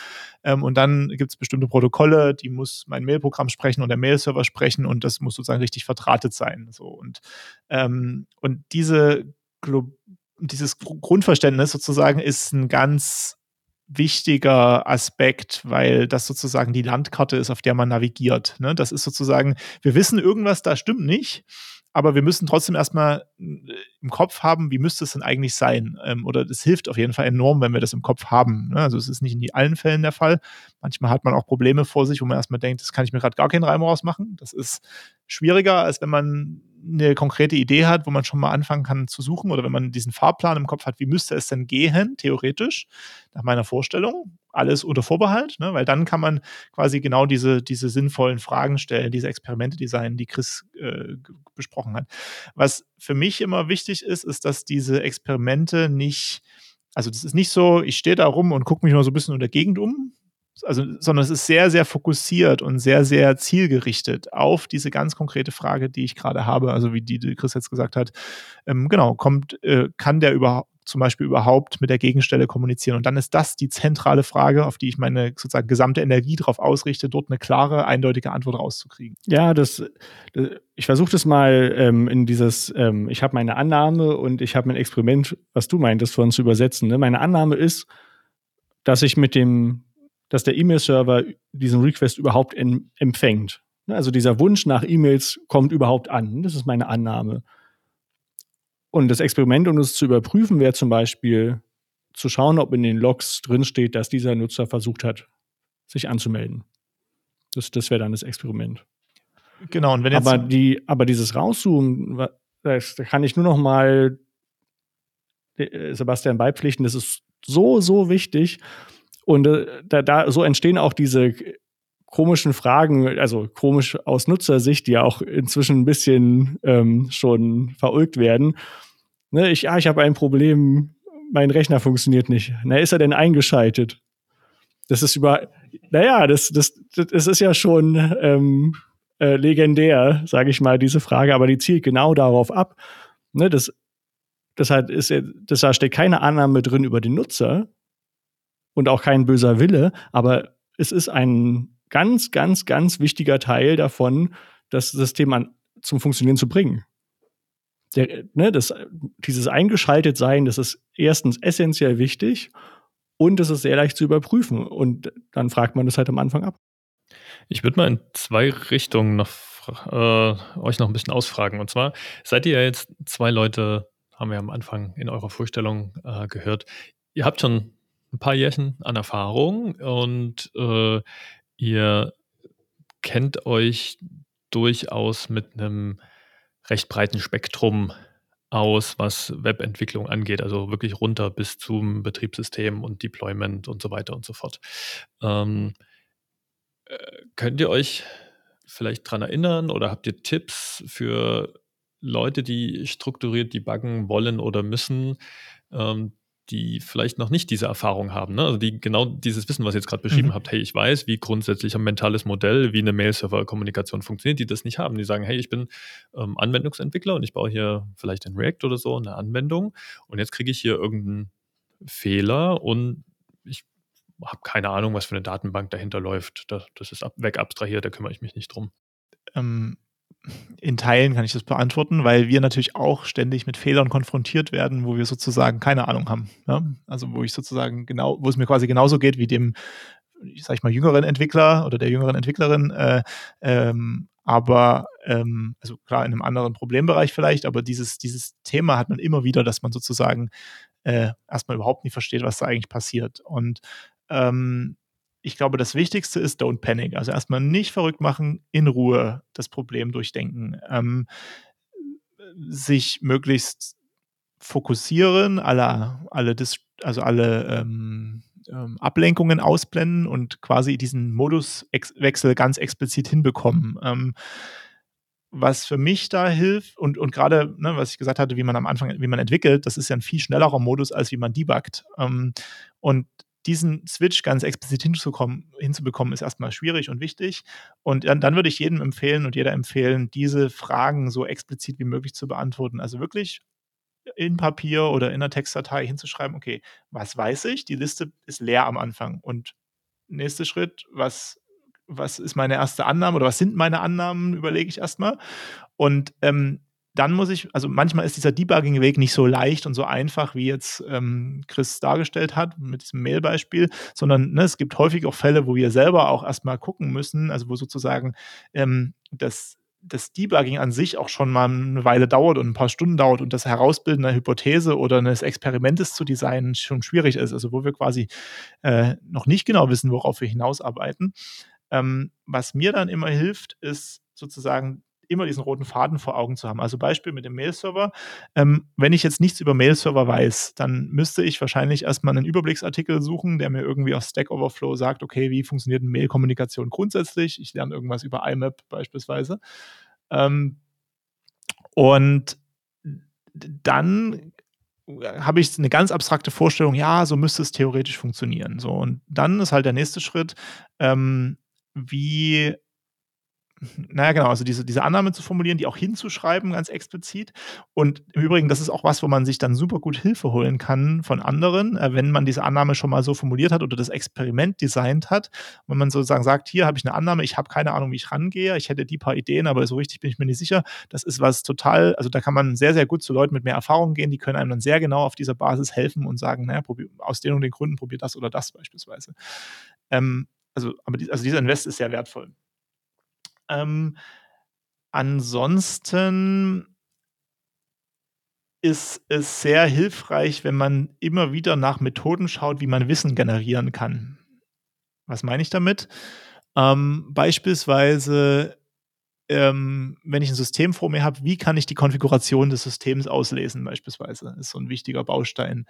Ähm, und dann gibt es bestimmte Protokolle, die muss mein Mail-Programm sprechen und der Mail-Server sprechen und das muss sozusagen richtig verdrahtet sein. So. Und, ähm, und diese dieses Grundverständnis sozusagen ist ein ganz wichtiger Aspekt, weil das sozusagen die Landkarte ist, auf der man navigiert. Ne? Das ist sozusagen, wir wissen irgendwas, da stimmt nicht, aber wir müssen trotzdem erstmal äh, im Kopf haben, wie müsste es denn eigentlich sein? Ähm, oder es hilft auf jeden Fall enorm, wenn wir das im Kopf haben. Ne? Also es ist nicht in allen Fällen der Fall. Manchmal hat man auch Probleme vor sich, wo man erstmal denkt, das kann ich mir gerade gar keinen Reim rausmachen. Das ist schwieriger, als wenn man eine konkrete Idee hat, wo man schon mal anfangen kann zu suchen oder wenn man diesen Fahrplan im Kopf hat, wie müsste es denn gehen, theoretisch, nach meiner Vorstellung, alles unter Vorbehalt, ne? weil dann kann man quasi genau diese, diese sinnvollen Fragen stellen, diese Experimente designen, die Chris äh, besprochen hat. Was für mich immer wichtig ist, ist, dass diese Experimente nicht, also das ist nicht so, ich stehe da rum und gucke mich mal so ein bisschen in der Gegend um, also, sondern es ist sehr, sehr fokussiert und sehr, sehr zielgerichtet auf diese ganz konkrete Frage, die ich gerade habe. Also, wie die, die Chris jetzt gesagt hat, ähm, genau, kommt, äh, kann der überhaupt zum Beispiel überhaupt mit der Gegenstelle kommunizieren? Und dann ist das die zentrale Frage, auf die ich meine sozusagen gesamte Energie darauf ausrichte, dort eine klare, eindeutige Antwort rauszukriegen. Ja, das, das ich versuche das mal ähm, in dieses, ähm, ich habe meine Annahme und ich habe mein Experiment, was du meintest, vorhin zu übersetzen. Ne? Meine Annahme ist, dass ich mit dem dass der E-Mail-Server diesen Request überhaupt in, empfängt. Ne, also dieser Wunsch nach E-Mails kommt überhaupt an. Das ist meine Annahme. Und das Experiment, um es zu überprüfen, wäre zum Beispiel zu schauen, ob in den Logs drinsteht, dass dieser Nutzer versucht hat, sich anzumelden. Das, das wäre dann das Experiment. Genau, und wenn jetzt. Aber, die, aber dieses Rauszoomen, das, da kann ich nur noch mal äh, Sebastian beipflichten, das ist so, so wichtig. Und äh, da, da so entstehen auch diese komischen Fragen, also komisch aus Nutzersicht, die ja auch inzwischen ein bisschen ähm, schon verulgt werden. Ne, ich, ja, ich habe ein Problem, mein Rechner funktioniert nicht. Na, ist er denn eingeschaltet? Das ist über, naja, das, das, das ist ja schon ähm, äh, legendär, sage ich mal, diese Frage, aber die zielt genau darauf ab. Ne, das, das, halt ist, das da steckt keine Annahme drin über den Nutzer und auch kein böser Wille, aber es ist ein ganz, ganz, ganz wichtiger Teil davon, das System an, zum Funktionieren zu bringen. Der, ne, das, dieses Eingeschaltet-Sein, das ist erstens essentiell wichtig und es ist sehr leicht zu überprüfen. Und dann fragt man das halt am Anfang ab. Ich würde mal in zwei Richtungen noch äh, euch noch ein bisschen ausfragen. Und zwar seid ihr ja jetzt zwei Leute, haben wir am Anfang in eurer Vorstellung äh, gehört. Ihr habt schon ein paar Jährchen an Erfahrung und äh, ihr kennt euch durchaus mit einem recht breiten Spektrum aus, was Webentwicklung angeht, also wirklich runter bis zum Betriebssystem und Deployment und so weiter und so fort. Ähm, äh, könnt ihr euch vielleicht daran erinnern oder habt ihr Tipps für Leute, die strukturiert debuggen wollen oder müssen, ähm, die vielleicht noch nicht diese Erfahrung haben, ne? also die genau dieses Wissen, was ihr jetzt gerade beschrieben mhm. habt, hey, ich weiß, wie grundsätzlich ein mentales Modell, wie eine Mail-Server-Kommunikation funktioniert, die das nicht haben. Die sagen, hey, ich bin ähm, Anwendungsentwickler und ich baue hier vielleicht in React oder so eine Anwendung und jetzt kriege ich hier irgendeinen Fehler und ich habe keine Ahnung, was für eine Datenbank dahinter läuft. Das, das ist ab, wegabstrahiert, da kümmere ich mich nicht drum. Ähm, in Teilen kann ich das beantworten, weil wir natürlich auch ständig mit Fehlern konfrontiert werden, wo wir sozusagen keine Ahnung haben. Ja? Also wo ich sozusagen genau, wo es mir quasi genauso geht wie dem, ich sag ich mal, jüngeren Entwickler oder der jüngeren Entwicklerin. Äh, ähm, aber ähm, also klar in einem anderen Problembereich vielleicht, aber dieses, dieses Thema hat man immer wieder, dass man sozusagen äh, erstmal überhaupt nicht versteht, was da eigentlich passiert. Und ähm, ich glaube, das Wichtigste ist Don't Panic. Also erstmal nicht verrückt machen, in Ruhe das Problem durchdenken. Ähm, sich möglichst fokussieren, alle, alle, also alle ähm, ähm, Ablenkungen ausblenden und quasi diesen Moduswechsel ganz explizit hinbekommen. Ähm, was für mich da hilft und, und gerade, ne, was ich gesagt hatte, wie man am Anfang, wie man entwickelt, das ist ja ein viel schnellerer Modus, als wie man debuggt. Ähm, und diesen Switch ganz explizit hinzubekommen, ist erstmal schwierig und wichtig. Und dann, dann würde ich jedem empfehlen und jeder empfehlen, diese Fragen so explizit wie möglich zu beantworten. Also wirklich in Papier oder in einer Textdatei hinzuschreiben, okay, was weiß ich? Die Liste ist leer am Anfang. Und nächster Schritt, was, was ist meine erste Annahme oder was sind meine Annahmen, überlege ich erstmal. Und ähm, dann muss ich, also manchmal ist dieser Debugging-Weg nicht so leicht und so einfach, wie jetzt ähm, Chris dargestellt hat mit diesem Mail-Beispiel, sondern ne, es gibt häufig auch Fälle, wo wir selber auch erstmal gucken müssen, also wo sozusagen ähm, das, das Debugging an sich auch schon mal eine Weile dauert und ein paar Stunden dauert und das Herausbilden einer Hypothese oder eines Experimentes zu designen schon schwierig ist, also wo wir quasi äh, noch nicht genau wissen, worauf wir hinausarbeiten. Ähm, was mir dann immer hilft, ist sozusagen immer diesen roten Faden vor Augen zu haben. Also Beispiel mit dem Mail-Server. Ähm, wenn ich jetzt nichts über Mail-Server weiß, dann müsste ich wahrscheinlich erstmal einen Überblicksartikel suchen, der mir irgendwie auf Stack Overflow sagt, okay, wie funktioniert Mail-Kommunikation grundsätzlich? Ich lerne irgendwas über IMAP beispielsweise. Ähm, und dann habe ich eine ganz abstrakte Vorstellung, ja, so müsste es theoretisch funktionieren. So, und dann ist halt der nächste Schritt, ähm, wie naja, genau, also diese, diese Annahme zu formulieren, die auch hinzuschreiben, ganz explizit. Und im Übrigen, das ist auch was, wo man sich dann super gut Hilfe holen kann von anderen, äh, wenn man diese Annahme schon mal so formuliert hat oder das Experiment designt hat. Wenn man sozusagen sagt, hier habe ich eine Annahme, ich habe keine Ahnung, wie ich rangehe, ich hätte die paar Ideen, aber so richtig bin ich mir nicht sicher. Das ist was total, also da kann man sehr, sehr gut zu Leuten mit mehr Erfahrung gehen, die können einem dann sehr genau auf dieser Basis helfen und sagen, naja, probier, aus den und den Gründen probiert das oder das beispielsweise. Ähm, also, aber die, also dieser Invest ist sehr wertvoll. Ähm, ansonsten ist es sehr hilfreich, wenn man immer wieder nach Methoden schaut, wie man Wissen generieren kann. Was meine ich damit? Ähm, beispielsweise ähm, wenn ich ein System vor mir habe, wie kann ich die Konfiguration des Systems auslesen, beispielsweise. Ist so ein wichtiger Baustein.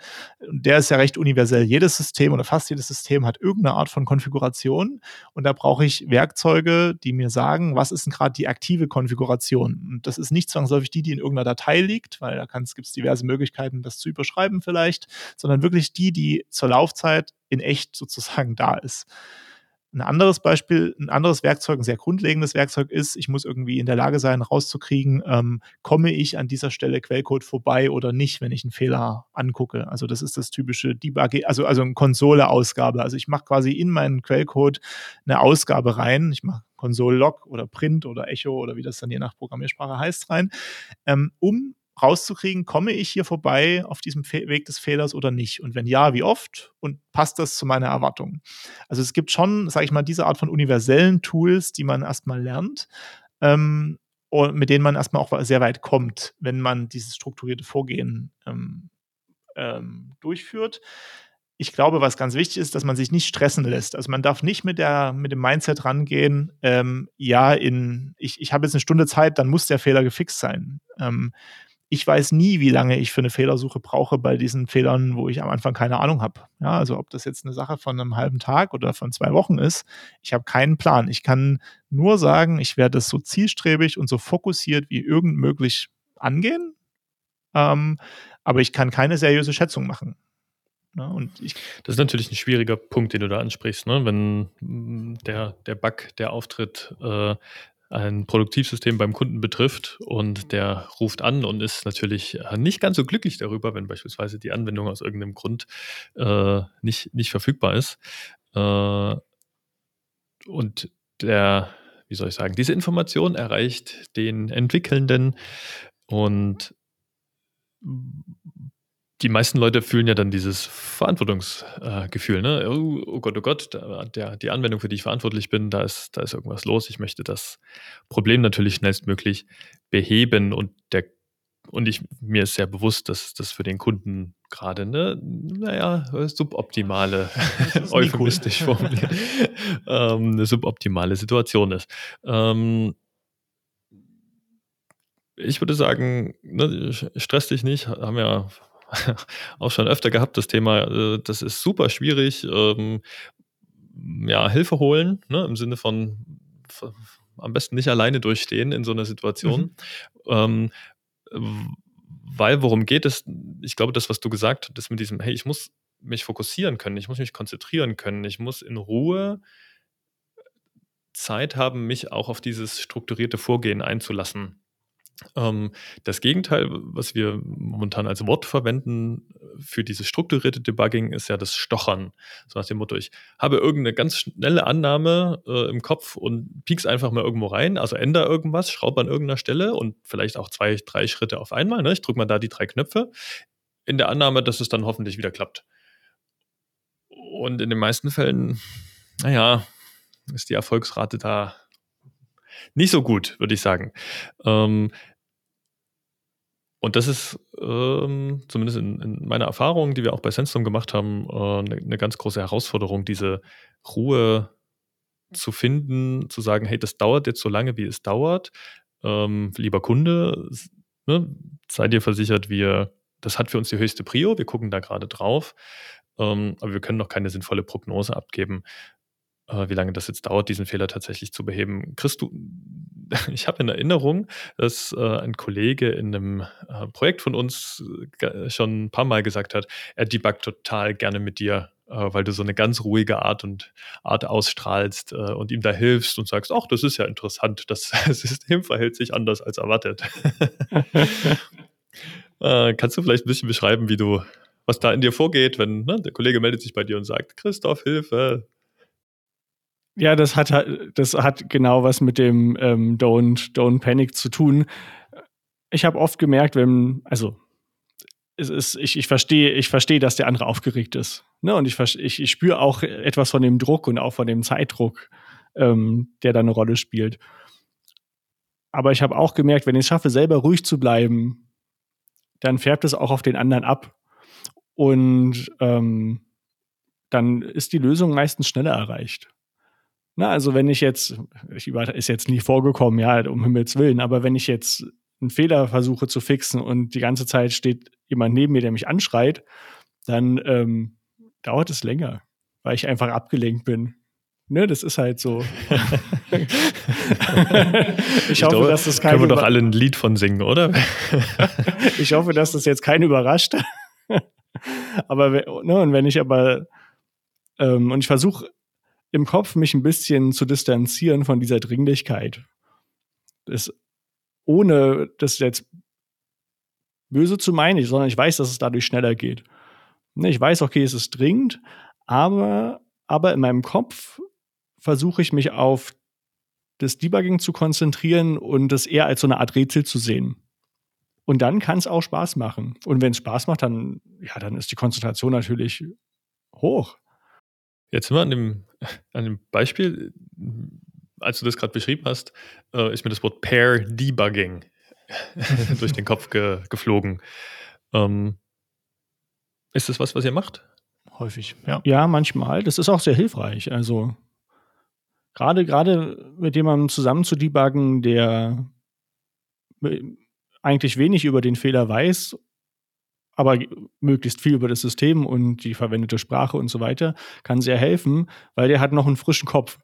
Und der ist ja recht universell. Jedes System oder fast jedes System hat irgendeine Art von Konfiguration. Und da brauche ich Werkzeuge, die mir sagen, was ist denn gerade die aktive Konfiguration. Und das ist nicht zwangsläufig die, die in irgendeiner Datei liegt, weil da gibt es diverse Möglichkeiten, das zu überschreiben vielleicht, sondern wirklich die, die zur Laufzeit in echt sozusagen da ist. Ein anderes Beispiel, ein anderes Werkzeug, ein sehr grundlegendes Werkzeug ist, ich muss irgendwie in der Lage sein, rauszukriegen, ähm, komme ich an dieser Stelle Quellcode vorbei oder nicht, wenn ich einen Fehler angucke. Also das ist das typische Debug, also, also eine Konsole-Ausgabe. Also ich mache quasi in meinen Quellcode eine Ausgabe rein. Ich mache Console-Log oder Print oder Echo oder wie das dann je nach Programmiersprache heißt rein, ähm, um rauszukriegen, komme ich hier vorbei auf diesem Fe Weg des Fehlers oder nicht? Und wenn ja, wie oft? Und passt das zu meiner Erwartung? Also es gibt schon, sage ich mal, diese Art von universellen Tools, die man erstmal lernt. Ähm, und mit denen man erstmal auch sehr weit kommt, wenn man dieses strukturierte Vorgehen ähm, ähm, durchführt. Ich glaube, was ganz wichtig ist, dass man sich nicht stressen lässt. Also man darf nicht mit, der, mit dem Mindset rangehen, ähm, ja, in, ich, ich habe jetzt eine Stunde Zeit, dann muss der Fehler gefixt sein. Ich weiß nie, wie lange ich für eine Fehlersuche brauche bei diesen Fehlern, wo ich am Anfang keine Ahnung habe. Ja, also ob das jetzt eine Sache von einem halben Tag oder von zwei Wochen ist, ich habe keinen Plan. Ich kann nur sagen, ich werde es so zielstrebig und so fokussiert wie irgend möglich angehen, ähm, aber ich kann keine seriöse Schätzung machen. Ja, ich das ist natürlich ein schwieriger Punkt, den du da ansprichst, ne? wenn mm, der, der Bug, der auftritt, äh, ein Produktivsystem beim Kunden betrifft und der ruft an und ist natürlich äh, nicht ganz so glücklich darüber, wenn beispielsweise die Anwendung aus irgendeinem Grund äh, nicht, nicht verfügbar ist. Äh, und der, wie soll ich sagen, diese Information erreicht den Entwickelnden und die meisten Leute fühlen ja dann dieses Verantwortungsgefühl, äh, ne? Oh, oh, Gott, oh Gott, da, der, die Anwendung, für die ich verantwortlich bin, da ist, da ist irgendwas los. Ich möchte das Problem natürlich schnellstmöglich beheben und der und ich, mir ist sehr bewusst, dass das für den Kunden gerade eine, naja, suboptimale, euphemistisch cool. formuliert, ähm, eine suboptimale Situation ist. Ähm, ich würde sagen, ne, stress dich nicht, haben ja auch schon öfter gehabt, das Thema, äh, das ist super schwierig. Ähm, ja, Hilfe holen, ne, im Sinne von am besten nicht alleine durchstehen in so einer Situation. Mhm. Ähm, weil worum geht es? Ich glaube, das, was du gesagt hast, mit diesem, hey, ich muss mich fokussieren können, ich muss mich konzentrieren können, ich muss in Ruhe Zeit haben, mich auch auf dieses strukturierte Vorgehen einzulassen. Ähm, das Gegenteil, was wir momentan als Wort verwenden für dieses strukturierte Debugging, ist ja das Stochern. So nach dem Motto, ich habe irgendeine ganz schnelle Annahme äh, im Kopf und piek's einfach mal irgendwo rein, also ändere irgendwas, schraube an irgendeiner Stelle und vielleicht auch zwei, drei Schritte auf einmal. Ne? Ich drücke mal da die drei Knöpfe in der Annahme, dass es dann hoffentlich wieder klappt. Und in den meisten Fällen, naja, ist die Erfolgsrate da nicht so gut, würde ich sagen. Ähm, und das ist ähm, zumindest in, in, meiner Erfahrung, die wir auch bei Sandstorm gemacht haben, äh, eine, eine ganz große Herausforderung, diese Ruhe zu finden, zu sagen, hey, das dauert jetzt so lange, wie es dauert. Ähm, lieber Kunde, ne, sei dir versichert, wir, das hat für uns die höchste Prio, wir gucken da gerade drauf, ähm, aber wir können noch keine sinnvolle Prognose abgeben, wie lange das jetzt dauert, diesen Fehler tatsächlich zu beheben. Christ du, ich habe in Erinnerung, dass äh, ein Kollege in einem äh, Projekt von uns äh, schon ein paar Mal gesagt hat, er debuggt total gerne mit dir, äh, weil du so eine ganz ruhige Art und Art ausstrahlst äh, und ihm da hilfst und sagst, ach, das ist ja interessant, das System verhält sich anders als erwartet. kannst du vielleicht ein bisschen beschreiben, wie du, was da in dir vorgeht, wenn ne, der Kollege meldet sich bei dir und sagt, Christoph, Hilfe, ja, das hat das hat genau was mit dem ähm, Don't Don't Panic zu tun. Ich habe oft gemerkt, wenn also es ist, ich, ich verstehe, ich verstehe, dass der andere aufgeregt ist. Ne? Und ich, ich, ich spüre auch etwas von dem Druck und auch von dem Zeitdruck, ähm, der da eine Rolle spielt. Aber ich habe auch gemerkt, wenn ich es schaffe, selber ruhig zu bleiben, dann färbt es auch auf den anderen ab. Und ähm, dann ist die Lösung meistens schneller erreicht. Na, also wenn ich jetzt, ich ist jetzt nie vorgekommen, ja, um Himmels Willen, aber wenn ich jetzt einen Fehler versuche zu fixen und die ganze Zeit steht jemand neben mir, der mich anschreit, dann ähm, dauert es länger, weil ich einfach abgelenkt bin. Ne, das ist halt so. ich, ich hoffe, glaube, dass das kein. Können wir doch alle ein Lied von singen, oder? ich hoffe, dass das jetzt keinen überrascht. aber ne, und wenn ich aber ähm, und ich versuche im Kopf mich ein bisschen zu distanzieren von dieser Dringlichkeit. Das, ohne das jetzt böse zu meinen, sondern ich weiß, dass es dadurch schneller geht. Ne, ich weiß, okay, es ist dringend, aber, aber in meinem Kopf versuche ich mich auf das Debugging zu konzentrieren und das eher als so eine Art Rätsel zu sehen. Und dann kann es auch Spaß machen. Und wenn es Spaß macht, dann, ja, dann ist die Konzentration natürlich hoch. Jetzt sind wir an dem, an dem Beispiel, als du das gerade beschrieben hast, äh, ist mir das Wort Pair Debugging durch den Kopf ge geflogen. Ähm, ist das was, was ihr macht? Häufig, ja. Ja, manchmal. Das ist auch sehr hilfreich. Also gerade gerade mit jemandem zusammen zu debuggen, der eigentlich wenig über den Fehler weiß, aber möglichst viel über das System und die verwendete Sprache und so weiter, kann sehr helfen, weil der hat noch einen frischen Kopf.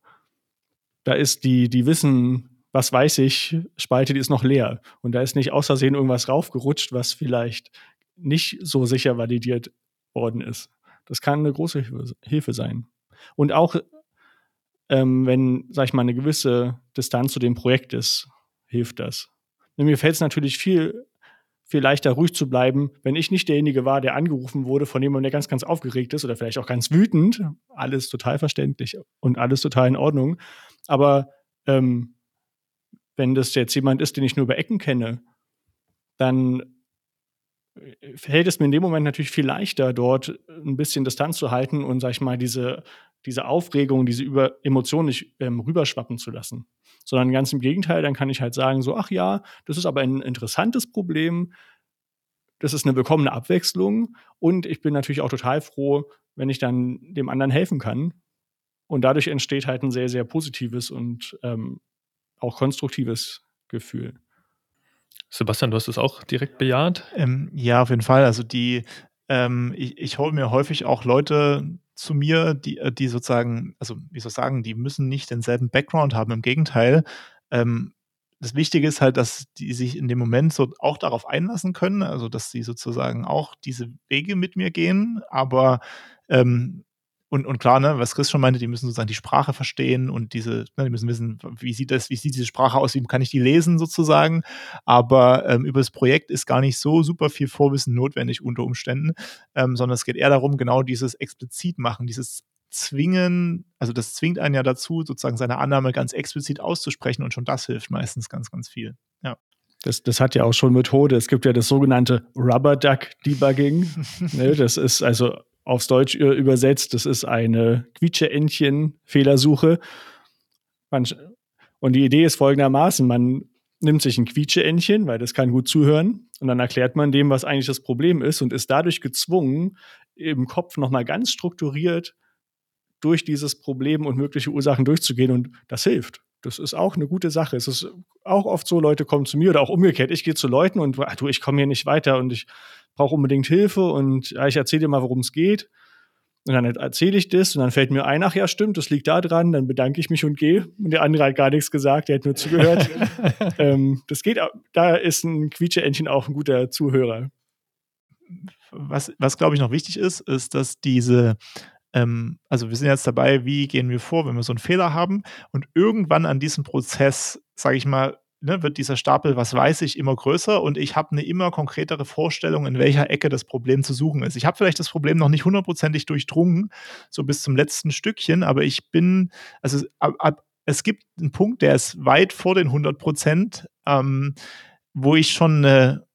Da ist die, die Wissen, was weiß ich, Spalte, die ist noch leer. Und da ist nicht außersehen irgendwas raufgerutscht, was vielleicht nicht so sicher validiert worden ist. Das kann eine große Hilfe sein. Und auch ähm, wenn, sag ich mal, eine gewisse Distanz zu dem Projekt ist, hilft das. Mir fällt es natürlich viel, viel leichter, ruhig zu bleiben, wenn ich nicht derjenige war, der angerufen wurde von jemandem, der ganz, ganz aufgeregt ist oder vielleicht auch ganz wütend. Alles total verständlich und alles total in Ordnung. Aber ähm, wenn das jetzt jemand ist, den ich nur über Ecken kenne, dann fällt es mir in dem Moment natürlich viel leichter, dort ein bisschen Distanz zu halten und, sag ich mal, diese, diese Aufregung, diese über Emotionen nicht ähm, rüberschwappen zu lassen. Sondern ganz im Gegenteil, dann kann ich halt sagen, so, ach ja, das ist aber ein interessantes Problem, das ist eine willkommene Abwechslung und ich bin natürlich auch total froh, wenn ich dann dem anderen helfen kann. Und dadurch entsteht halt ein sehr, sehr positives und ähm, auch konstruktives Gefühl. Sebastian, du hast es auch direkt bejaht? Ähm, ja, auf jeden Fall. Also die, ähm, ich, ich hole mir häufig auch Leute zu mir, die, äh, die sozusagen, also wie soll ich sagen, die müssen nicht denselben Background haben. Im Gegenteil, ähm, das Wichtige ist halt, dass die sich in dem Moment so auch darauf einlassen können, also dass sie sozusagen auch diese Wege mit mir gehen, aber ähm, und, und klar, ne, was Chris schon meinte, die müssen sozusagen die Sprache verstehen und diese, ne, die müssen wissen, wie sieht das, wie sieht diese Sprache aus, wie kann ich die lesen sozusagen. Aber ähm, über das Projekt ist gar nicht so super viel Vorwissen notwendig unter Umständen, ähm, sondern es geht eher darum, genau dieses explizit machen, dieses zwingen, also das zwingt einen ja dazu, sozusagen seine Annahme ganz explizit auszusprechen und schon das hilft meistens ganz, ganz viel. Ja. Das, das hat ja auch schon Methode. Es gibt ja das sogenannte Rubber Duck Debugging. ne, das ist also aufs Deutsch übersetzt, das ist eine Quietsche-Entchen-Fehlersuche. Und die Idee ist folgendermaßen, man nimmt sich ein Quietsche-Entchen, weil das kann gut zuhören, und dann erklärt man dem, was eigentlich das Problem ist und ist dadurch gezwungen, im Kopf nochmal ganz strukturiert durch dieses Problem und mögliche Ursachen durchzugehen und das hilft. Das ist auch eine gute Sache. Es ist auch oft so, Leute kommen zu mir oder auch umgekehrt. Ich gehe zu Leuten und ach, du, ich komme hier nicht weiter und ich brauche unbedingt Hilfe und ja, ich erzähle dir mal, worum es geht. Und dann erzähle ich das und dann fällt mir ein, ach ja, stimmt, das liegt da dran, dann bedanke ich mich und gehe. Und der andere hat gar nichts gesagt, der hat nur zugehört. ähm, das geht, da ist ein Quietsche-Entchen auch ein guter Zuhörer. Was, was glaube ich noch wichtig ist, ist, dass diese, ähm, also wir sind jetzt dabei, wie gehen wir vor, wenn wir so einen Fehler haben und irgendwann an diesem Prozess, sage ich mal, ne, wird dieser Stapel, was weiß ich, immer größer und ich habe eine immer konkretere Vorstellung, in welcher Ecke das Problem zu suchen ist. Ich habe vielleicht das Problem noch nicht hundertprozentig durchdrungen, so bis zum letzten Stückchen, aber ich bin, also ab, ab, es gibt einen Punkt, der ist weit vor den 100 Prozent, ähm, wo ich schon eine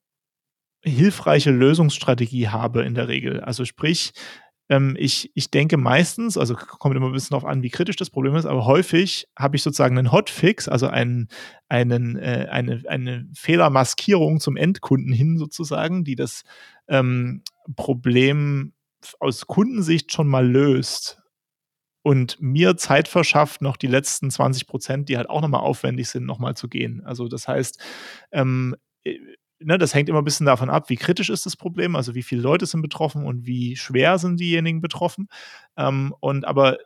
hilfreiche Lösungsstrategie habe in der Regel. Also sprich, ähm, ich, ich denke meistens, also kommt immer ein bisschen darauf an, wie kritisch das Problem ist, aber häufig habe ich sozusagen einen Hotfix, also einen, einen, äh, eine, eine Fehlermaskierung zum Endkunden hin sozusagen, die das ähm, Problem aus Kundensicht schon mal löst. und mir Zeit verschafft, noch die letzten 20 Prozent, die halt auch nochmal aufwendig sind, nochmal zu gehen. Also das heißt, ähm, äh, ne, das hängt immer ein bisschen davon ab, wie kritisch ist das Problem, also wie viele Leute sind betroffen und wie schwer sind diejenigen betroffen. Ähm, und aber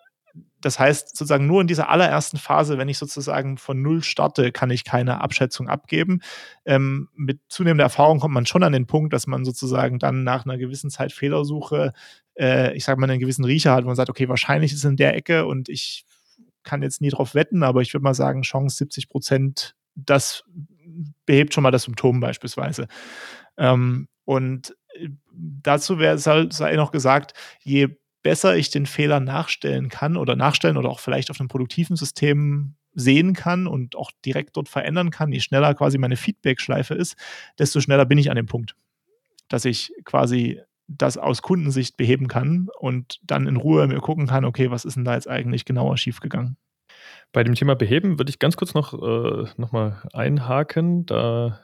das heißt, sozusagen nur in dieser allerersten Phase, wenn ich sozusagen von Null starte, kann ich keine Abschätzung abgeben. Ähm, mit zunehmender Erfahrung kommt man schon an den Punkt, dass man sozusagen dann nach einer gewissen Zeit Fehlersuche, äh, ich sage mal, einen gewissen Riecher hat, wo man sagt, okay, wahrscheinlich ist es in der Ecke und ich kann jetzt nie drauf wetten, aber ich würde mal sagen, Chance 70 Prozent, das behebt schon mal das Symptom beispielsweise. Ähm, und äh, dazu wäre es halt, sei noch gesagt, je besser ich den Fehler nachstellen kann oder nachstellen oder auch vielleicht auf einem produktiven System sehen kann und auch direkt dort verändern kann, je schneller quasi meine Feedback-Schleife ist, desto schneller bin ich an dem Punkt, dass ich quasi das aus Kundensicht beheben kann und dann in Ruhe mir gucken kann, okay, was ist denn da jetzt eigentlich genauer schiefgegangen? Bei dem Thema Beheben würde ich ganz kurz noch, äh, noch mal einhaken. Da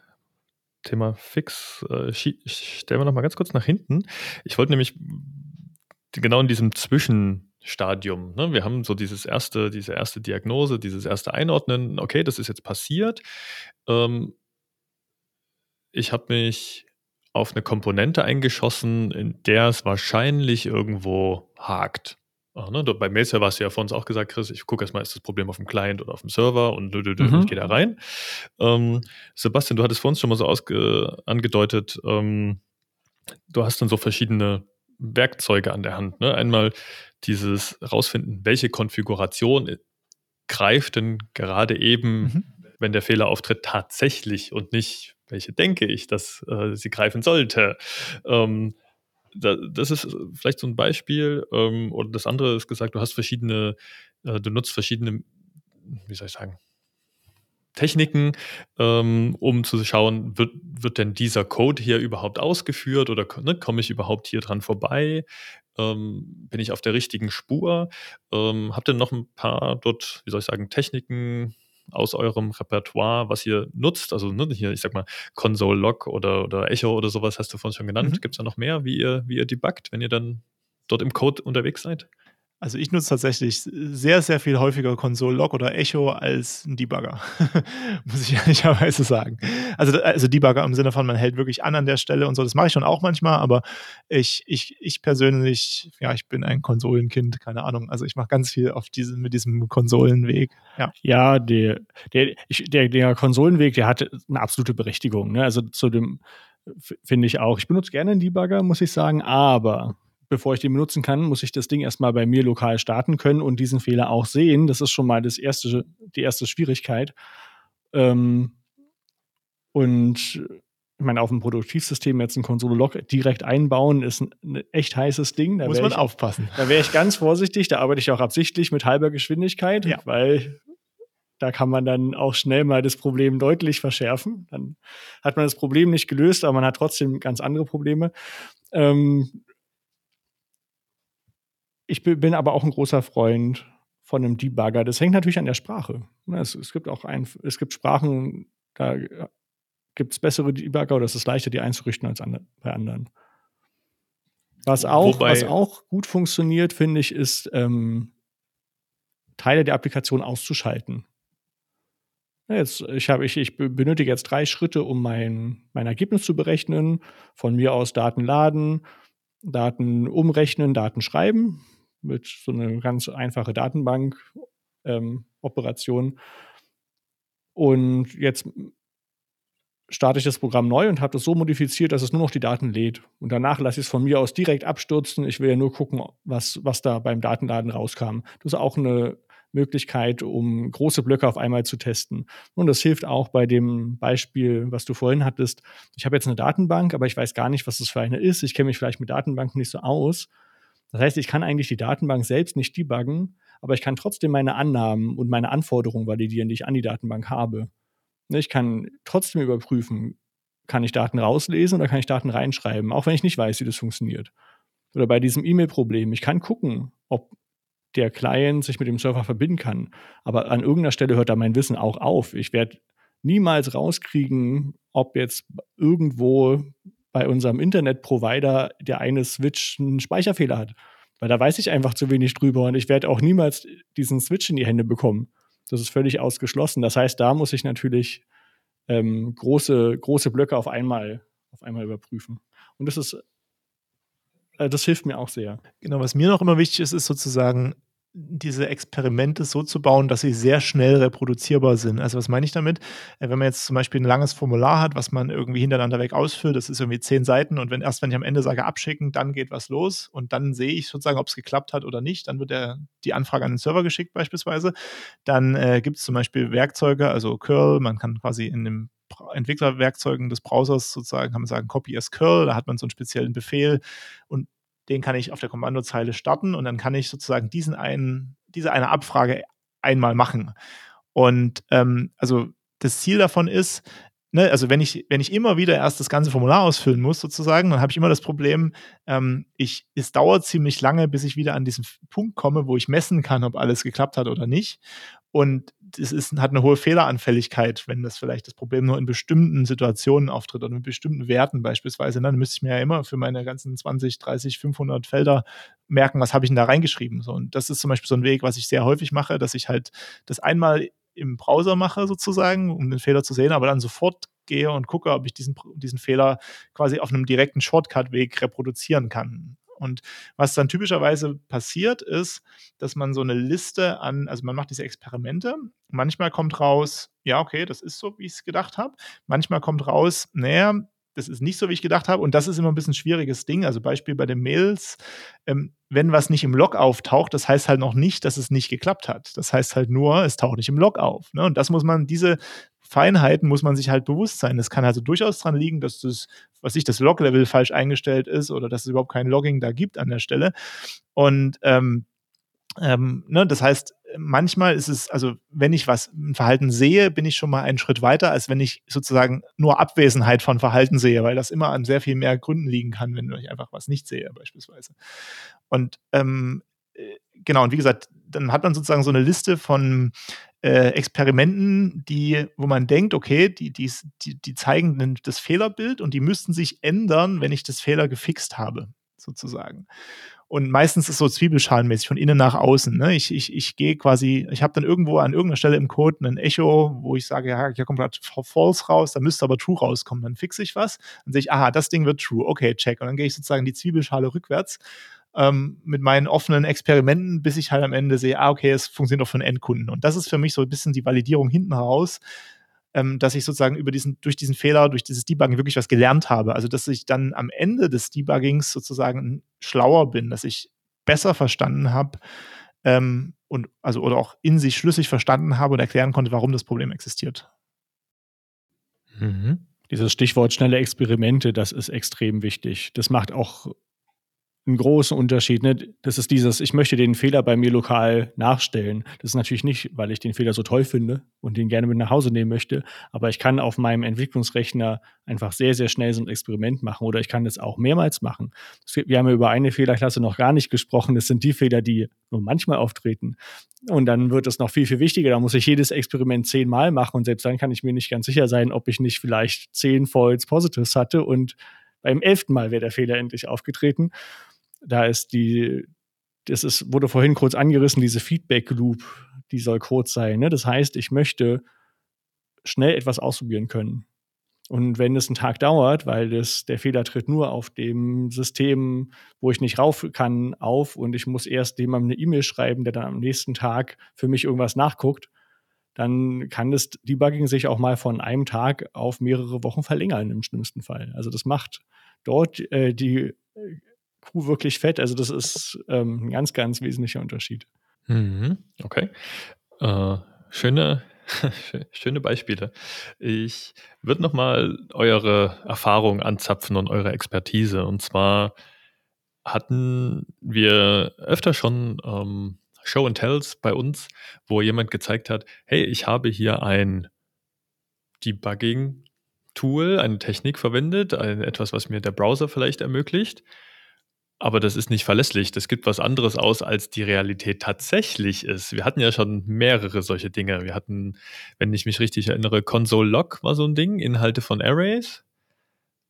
Thema Fix äh, stellen wir noch mal ganz kurz nach hinten. Ich wollte nämlich genau in diesem Zwischenstadium. Ne? Wir haben so dieses erste, diese erste Diagnose, dieses erste Einordnen, okay, das ist jetzt passiert. Ähm, ich habe mich auf eine Komponente eingeschossen, in der es wahrscheinlich irgendwo hakt. Ach, ne? Bei Mailserver hast du ja vor uns auch gesagt, Chris, ich gucke erstmal, ist das Problem auf dem Client oder auf dem Server und dü, dü, dü, mhm. ich gehe da rein. Ähm, Sebastian, du hattest vor uns schon mal so angedeutet, ähm, du hast dann so verschiedene Werkzeuge an der Hand. Ne? Einmal dieses rausfinden, welche Konfiguration greift denn gerade eben, mhm. wenn der Fehler auftritt, tatsächlich und nicht, welche denke ich, dass äh, sie greifen sollte. Ähm, das ist vielleicht so ein Beispiel. Ähm, oder das andere ist gesagt, du hast verschiedene, äh, du nutzt verschiedene, wie soll ich sagen, Techniken, ähm, um zu schauen, wird, wird denn dieser Code hier überhaupt ausgeführt oder ne, komme ich überhaupt hier dran vorbei? Ähm, bin ich auf der richtigen Spur? Ähm, habt ihr noch ein paar dort, wie soll ich sagen, Techniken aus eurem Repertoire, was ihr nutzt? Also ne, hier, ich sag mal, Console Log oder, oder Echo oder sowas hast du vorhin schon genannt. Mhm. Gibt es da noch mehr, wie ihr, wie ihr debuggt, wenn ihr dann dort im Code unterwegs seid? Also ich nutze tatsächlich sehr, sehr viel häufiger Console Log oder Echo als ein Debugger, muss ich ehrlicherweise sagen. Also, also Debugger im Sinne von, man hält wirklich an an der Stelle und so, das mache ich schon auch manchmal, aber ich, ich, ich persönlich, ja, ich bin ein Konsolenkind, keine Ahnung. Also ich mache ganz viel auf diesen, mit diesem Konsolenweg. Ja, ja der, der, der, der Konsolenweg, der hat eine absolute Berechtigung. Ne? Also zu dem finde ich auch. Ich benutze gerne einen Debugger, muss ich sagen, aber bevor ich den benutzen kann, muss ich das Ding erstmal bei mir lokal starten können und diesen Fehler auch sehen. Das ist schon mal das erste, die erste Schwierigkeit. Ähm, und ich meine, auf dem Produktivsystem jetzt ein Konsole-Log direkt einbauen, ist ein, ein echt heißes Ding. Da Muss man ich, aufpassen. Da wäre ich ganz vorsichtig. Da arbeite ich auch absichtlich mit halber Geschwindigkeit, ja. weil da kann man dann auch schnell mal das Problem deutlich verschärfen. Dann hat man das Problem nicht gelöst, aber man hat trotzdem ganz andere Probleme. Ähm, ich bin aber auch ein großer Freund von einem Debugger. Das hängt natürlich an der Sprache. Ne, es, es gibt auch ein, es gibt Sprachen, da gibt es bessere Debugger oder es ist leichter, die einzurichten als andre, bei anderen. Was auch, Wobei, was auch gut funktioniert, finde ich, ist ähm, Teile der Applikation auszuschalten. Jetzt, ich, hab, ich, ich benötige jetzt drei Schritte, um mein, mein Ergebnis zu berechnen. Von mir aus Daten laden, Daten umrechnen, Daten schreiben mit so einer ganz einfache Datenbank-Operation. Ähm, und jetzt starte ich das Programm neu und habe das so modifiziert, dass es nur noch die Daten lädt. Und danach lasse ich es von mir aus direkt abstürzen. Ich will ja nur gucken, was, was da beim Datenladen rauskam. Das ist auch eine Möglichkeit, um große Blöcke auf einmal zu testen. Und das hilft auch bei dem Beispiel, was du vorhin hattest. Ich habe jetzt eine Datenbank, aber ich weiß gar nicht, was das für eine ist. Ich kenne mich vielleicht mit Datenbanken nicht so aus. Das heißt, ich kann eigentlich die Datenbank selbst nicht debuggen, aber ich kann trotzdem meine Annahmen und meine Anforderungen validieren, die ich an die Datenbank habe. Ne, ich kann trotzdem überprüfen, kann ich Daten rauslesen oder kann ich Daten reinschreiben, auch wenn ich nicht weiß, wie das funktioniert. Oder bei diesem E-Mail-Problem, ich kann gucken, ob der Client sich mit dem Server verbinden kann. Aber an irgendeiner Stelle hört da mein Wissen auch auf. Ich werde niemals rauskriegen, ob jetzt irgendwo bei unserem Internetprovider der eine Switch einen Speicherfehler hat. Weil da weiß ich einfach zu wenig drüber und ich werde auch niemals diesen Switch in die Hände bekommen. Das ist völlig ausgeschlossen. Das heißt, da muss ich natürlich ähm, große, große Blöcke auf einmal, auf einmal überprüfen. Und das ist, äh, das hilft mir auch sehr. Genau, was mir noch immer wichtig ist, ist sozusagen diese Experimente so zu bauen, dass sie sehr schnell reproduzierbar sind. Also was meine ich damit? Äh, wenn man jetzt zum Beispiel ein langes Formular hat, was man irgendwie hintereinander weg ausfüllt, das ist irgendwie zehn Seiten und wenn erst wenn ich am Ende sage abschicken, dann geht was los und dann sehe ich sozusagen, ob es geklappt hat oder nicht. Dann wird der, die Anfrage an den Server geschickt beispielsweise. Dann äh, gibt es zum Beispiel Werkzeuge, also Curl, man kann quasi in dem Entwicklerwerkzeugen des Browsers sozusagen, kann man sagen, Copy as Curl, da hat man so einen speziellen Befehl und den kann ich auf der Kommandozeile starten und dann kann ich sozusagen diesen einen, diese eine Abfrage einmal machen. Und ähm, also das Ziel davon ist, ne, also wenn ich, wenn ich immer wieder erst das ganze Formular ausfüllen muss, sozusagen, dann habe ich immer das Problem, ähm, ich, es dauert ziemlich lange, bis ich wieder an diesen Punkt komme, wo ich messen kann, ob alles geklappt hat oder nicht. Und es ist, hat eine hohe Fehleranfälligkeit, wenn das vielleicht das Problem nur in bestimmten Situationen auftritt oder mit bestimmten Werten beispielsweise. Dann müsste ich mir ja immer für meine ganzen 20, 30, 500 Felder merken, was habe ich denn da reingeschrieben. So, und das ist zum Beispiel so ein Weg, was ich sehr häufig mache, dass ich halt das einmal im Browser mache sozusagen, um den Fehler zu sehen, aber dann sofort gehe und gucke, ob ich diesen, diesen Fehler quasi auf einem direkten Shortcut-Weg reproduzieren kann. Und was dann typischerweise passiert, ist, dass man so eine Liste an, also man macht diese Experimente. Manchmal kommt raus, ja, okay, das ist so, wie ich es gedacht habe. Manchmal kommt raus, naja, das ist nicht so, wie ich gedacht habe. Und das ist immer ein bisschen ein schwieriges Ding. Also Beispiel bei den Mails, ähm, wenn was nicht im Log auftaucht, das heißt halt noch nicht, dass es nicht geklappt hat. Das heißt halt nur, es taucht nicht im Log auf. Ne? Und das muss man, diese Feinheiten muss man sich halt bewusst sein. Es kann also durchaus daran liegen, dass das, was ich, das Log-Level falsch eingestellt ist oder dass es überhaupt kein Logging da gibt an der Stelle. Und ähm, ähm, ne, das heißt, manchmal ist es, also wenn ich was, ein Verhalten sehe, bin ich schon mal einen Schritt weiter, als wenn ich sozusagen nur Abwesenheit von Verhalten sehe, weil das immer an sehr viel mehr Gründen liegen kann, wenn ich einfach was nicht sehe, beispielsweise. Und ähm, äh, genau, und wie gesagt, dann hat man sozusagen so eine Liste von äh, Experimenten, die, wo man denkt, okay, die, die, die, zeigen das Fehlerbild und die müssten sich ändern, wenn ich das Fehler gefixt habe, sozusagen. Und meistens ist es so zwiebelschalenmäßig von innen nach außen. Ne? Ich, ich, ich gehe quasi, ich habe dann irgendwo an irgendeiner Stelle im Code ein Echo, wo ich sage, ja, hier kommt gerade false raus, da müsste aber true rauskommen. Dann fixe ich was, dann sehe ich, aha, das Ding wird true, okay, check. Und dann gehe ich sozusagen die Zwiebelschale rückwärts ähm, mit meinen offenen Experimenten, bis ich halt am Ende sehe, ah, okay, es funktioniert auch für einen Endkunden. Und das ist für mich so ein bisschen die Validierung hinten raus, ähm, dass ich sozusagen über diesen, durch diesen Fehler, durch dieses Debugging wirklich was gelernt habe. Also, dass ich dann am Ende des Debuggings sozusagen schlauer bin, dass ich besser verstanden habe, ähm, und also oder auch in sich schlüssig verstanden habe und erklären konnte, warum das Problem existiert. Mhm. Dieses Stichwort schnelle Experimente, das ist extrem wichtig. Das macht auch einen großen Unterschied. Ne? Das ist dieses, ich möchte den Fehler bei mir lokal nachstellen. Das ist natürlich nicht, weil ich den Fehler so toll finde und den gerne mit nach Hause nehmen möchte, aber ich kann auf meinem Entwicklungsrechner einfach sehr, sehr schnell so ein Experiment machen oder ich kann das auch mehrmals machen. Wir haben ja über eine Fehlerklasse noch gar nicht gesprochen. Das sind die Fehler, die nur manchmal auftreten. Und dann wird es noch viel, viel wichtiger. Da muss ich jedes Experiment zehnmal machen und selbst dann kann ich mir nicht ganz sicher sein, ob ich nicht vielleicht zehn False Positives hatte und beim elften Mal wäre der Fehler endlich aufgetreten. Da ist die, das ist, wurde vorhin kurz angerissen, diese Feedback Loop, die soll kurz sein. Ne? Das heißt, ich möchte schnell etwas ausprobieren können. Und wenn es einen Tag dauert, weil das, der Fehler tritt nur auf dem System, wo ich nicht rauf kann, auf und ich muss erst jemandem eine E-Mail schreiben, der dann am nächsten Tag für mich irgendwas nachguckt, dann kann das Debugging sich auch mal von einem Tag auf mehrere Wochen verlängern im schlimmsten Fall. Also das macht dort äh, die Kuh wirklich fett. Also das ist ähm, ein ganz, ganz wesentlicher Unterschied. Mhm, okay. Äh, schöne, schöne Beispiele. Ich würde nochmal eure Erfahrung anzapfen und eure Expertise. Und zwar hatten wir öfter schon ähm, Show and Tells bei uns, wo jemand gezeigt hat, hey, ich habe hier ein Debugging Tool, eine Technik verwendet, ein, etwas, was mir der Browser vielleicht ermöglicht. Aber das ist nicht verlässlich. Das gibt was anderes aus, als die Realität tatsächlich ist. Wir hatten ja schon mehrere solche Dinge. Wir hatten, wenn ich mich richtig erinnere, Console Log war so ein Ding, Inhalte von Arrays.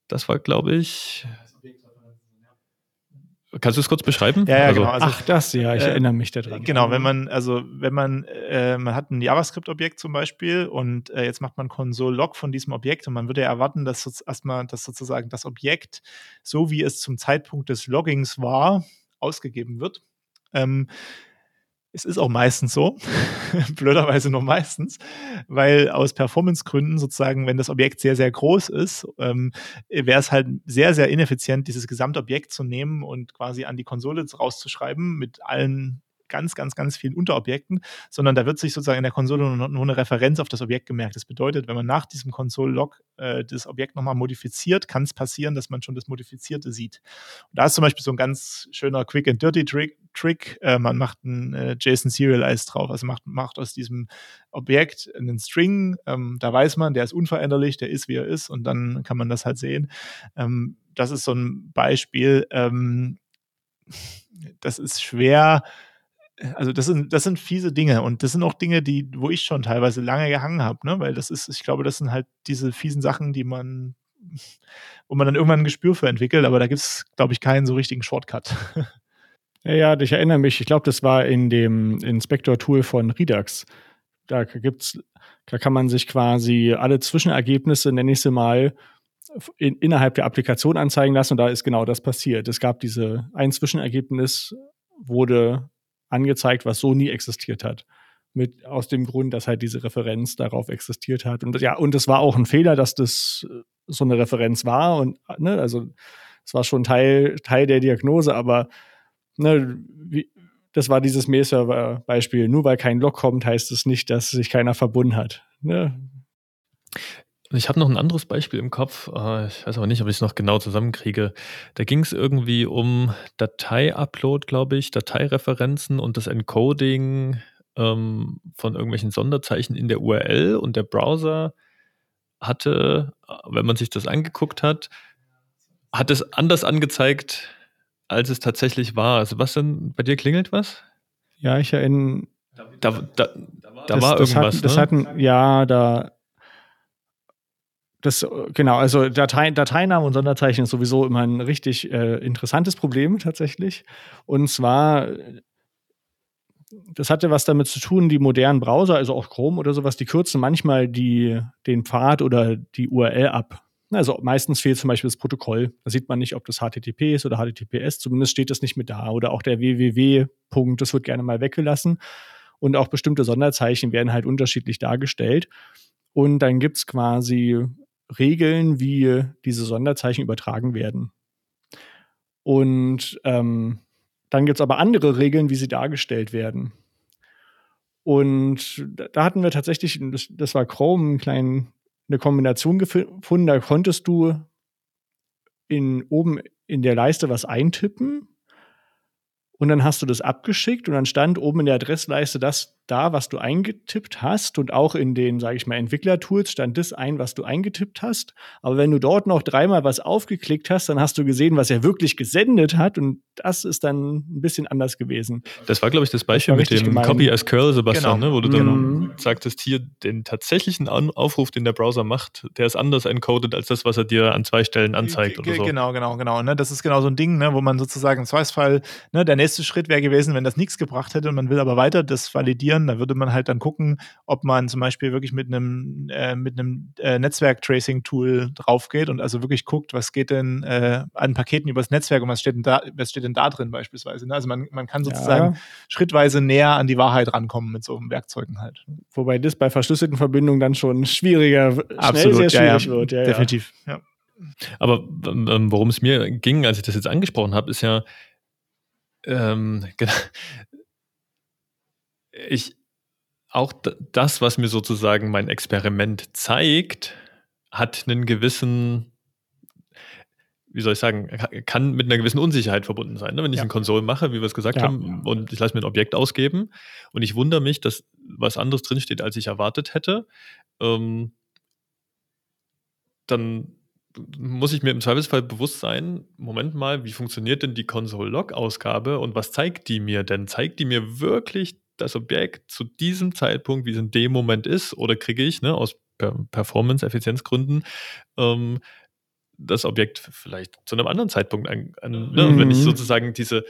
Das war, glaube ich. Kannst du es kurz beschreiben? Ja, ja also, genau. Also, Ach, das, ja, ich äh, erinnere mich daran. Genau, wenn man, also wenn man, äh, man hat ein JavaScript-Objekt zum Beispiel und äh, jetzt macht man Console-Log von diesem Objekt und man würde ja erwarten, dass so, erstmal, dass sozusagen das Objekt, so wie es zum Zeitpunkt des Loggings war, ausgegeben wird. Ähm, es ist auch meistens so, blöderweise nur meistens, weil aus Performance-Gründen sozusagen, wenn das Objekt sehr, sehr groß ist, ähm, wäre es halt sehr, sehr ineffizient, dieses Gesamtobjekt zu nehmen und quasi an die Konsole rauszuschreiben mit allen ganz, ganz, ganz vielen Unterobjekten, sondern da wird sich sozusagen in der Konsole nur, nur eine Referenz auf das Objekt gemerkt. Das bedeutet, wenn man nach diesem Console-Log äh, das Objekt nochmal modifiziert, kann es passieren, dass man schon das Modifizierte sieht. Und da ist zum Beispiel so ein ganz schöner Quick and Dirty Trick. Trick. Äh, man macht ein äh, JSON Serialize drauf, also macht, macht aus diesem Objekt einen String. Ähm, da weiß man, der ist unveränderlich, der ist wie er ist und dann kann man das halt sehen. Ähm, das ist so ein Beispiel. Ähm, das ist schwer also das sind, das sind fiese Dinge und das sind auch Dinge, die, wo ich schon teilweise lange gehangen habe, ne? Weil das ist, ich glaube, das sind halt diese fiesen Sachen, die man, wo man dann irgendwann ein Gespür für entwickelt, aber da gibt es, glaube ich, keinen so richtigen Shortcut. Ja, ja, ich erinnere mich, ich glaube, das war in dem Inspector-Tool von Redux. Da gibt's, da kann man sich quasi alle Zwischenergebnisse, nenne ich sie mal, in, innerhalb der Applikation anzeigen lassen und da ist genau das passiert. Es gab diese, ein Zwischenergebnis wurde angezeigt, was so nie existiert hat. Mit, aus dem Grund, dass halt diese Referenz darauf existiert hat. Und ja, und es war auch ein Fehler, dass das äh, so eine Referenz war. Und, ne, also, es war schon Teil, Teil der Diagnose, aber, ne, wie, das war dieses Mail-Server-Beispiel. Nur weil kein Log kommt, heißt es nicht, dass sich keiner verbunden hat. Ne? Ich habe noch ein anderes Beispiel im Kopf. Äh, ich weiß aber nicht, ob ich es noch genau zusammenkriege. Da ging es irgendwie um Datei-Upload, glaube ich, Dateireferenzen und das Encoding ähm, von irgendwelchen Sonderzeichen in der URL. Und der Browser hatte, wenn man sich das angeguckt hat, hat es anders angezeigt, als es tatsächlich war. Also was denn? Bei dir klingelt was? Ja, ich erinnere. Da, da, da, da war das irgendwas. Das ne? hatten, ja, da das, genau, also Datei, Dateinamen und Sonderzeichen ist sowieso immer ein richtig äh, interessantes Problem tatsächlich. Und zwar, das hatte was damit zu tun, die modernen Browser, also auch Chrome oder sowas, die kürzen manchmal die, den Pfad oder die URL ab. Also meistens fehlt zum Beispiel das Protokoll. Da sieht man nicht, ob das HTTP ist oder HTTPS. Zumindest steht das nicht mit da. Oder auch der www-Punkt, das wird gerne mal weggelassen. Und auch bestimmte Sonderzeichen werden halt unterschiedlich dargestellt. Und dann gibt es quasi Regeln, wie diese Sonderzeichen übertragen werden. Und ähm, dann gibt es aber andere Regeln, wie sie dargestellt werden. Und da hatten wir tatsächlich, das, das war Chrome, einen kleinen, eine Kombination gefunden. Da konntest du in, oben in der Leiste was eintippen und dann hast du das abgeschickt und dann stand oben in der Adressleiste das da, was du eingetippt hast und auch in den, sage ich mal, Entwicklertools stand das ein, was du eingetippt hast. Aber wenn du dort noch dreimal was aufgeklickt hast, dann hast du gesehen, was er wirklich gesendet hat und das ist dann ein bisschen anders gewesen. Das war, glaube ich, das Beispiel das mit dem gemein. Copy as Curl, Sebastian, genau. ne, wo du dann mhm. sagtest, hier den tatsächlichen Aufruf, den der Browser macht, der ist anders encoded als das, was er dir an zwei Stellen anzeigt G oder so. Genau, genau, genau. Ne? Das ist genau so ein Ding, ne, wo man sozusagen im Zweifelsfall, ne, der nächste Schritt wäre gewesen, wenn das nichts gebracht hätte und man will aber weiter das validieren optimieren. Da würde man halt dann gucken, ob man zum Beispiel wirklich mit einem, äh, mit einem äh, Netzwerk-Tracing-Tool draufgeht und also wirklich guckt, was geht denn äh, an Paketen übers Netzwerk und was steht denn da, was steht denn da drin beispielsweise. Ne? Also man, man kann sozusagen ja. schrittweise näher an die Wahrheit rankommen mit so Werkzeugen halt. Wobei das bei verschlüsselten Verbindungen dann schon schwieriger, Absolut, schnell sehr schwierig ja, ja. wird. Ja, Definitiv, ja. Aber ähm, worum es mir ging, als ich das jetzt angesprochen habe, ist ja, ähm, ich auch das, was mir sozusagen mein Experiment zeigt, hat einen gewissen, wie soll ich sagen, kann mit einer gewissen Unsicherheit verbunden sein. Ne? Wenn ich ja. eine Konsole mache, wie wir es gesagt ja. haben, und ich lasse mir ein Objekt ausgeben und ich wundere mich, dass was anderes drinsteht, als ich erwartet hätte, ähm, dann muss ich mir im Zweifelsfall bewusst sein, Moment mal, wie funktioniert denn die Console-Log-Ausgabe und was zeigt die mir denn? Zeigt die mir wirklich das Objekt zu diesem Zeitpunkt, wie es in dem Moment ist, oder kriege ich ne, aus Performance-Effizienzgründen ähm, das Objekt vielleicht zu einem anderen Zeitpunkt an. an ne? Wenn ich mhm. sozusagen diese,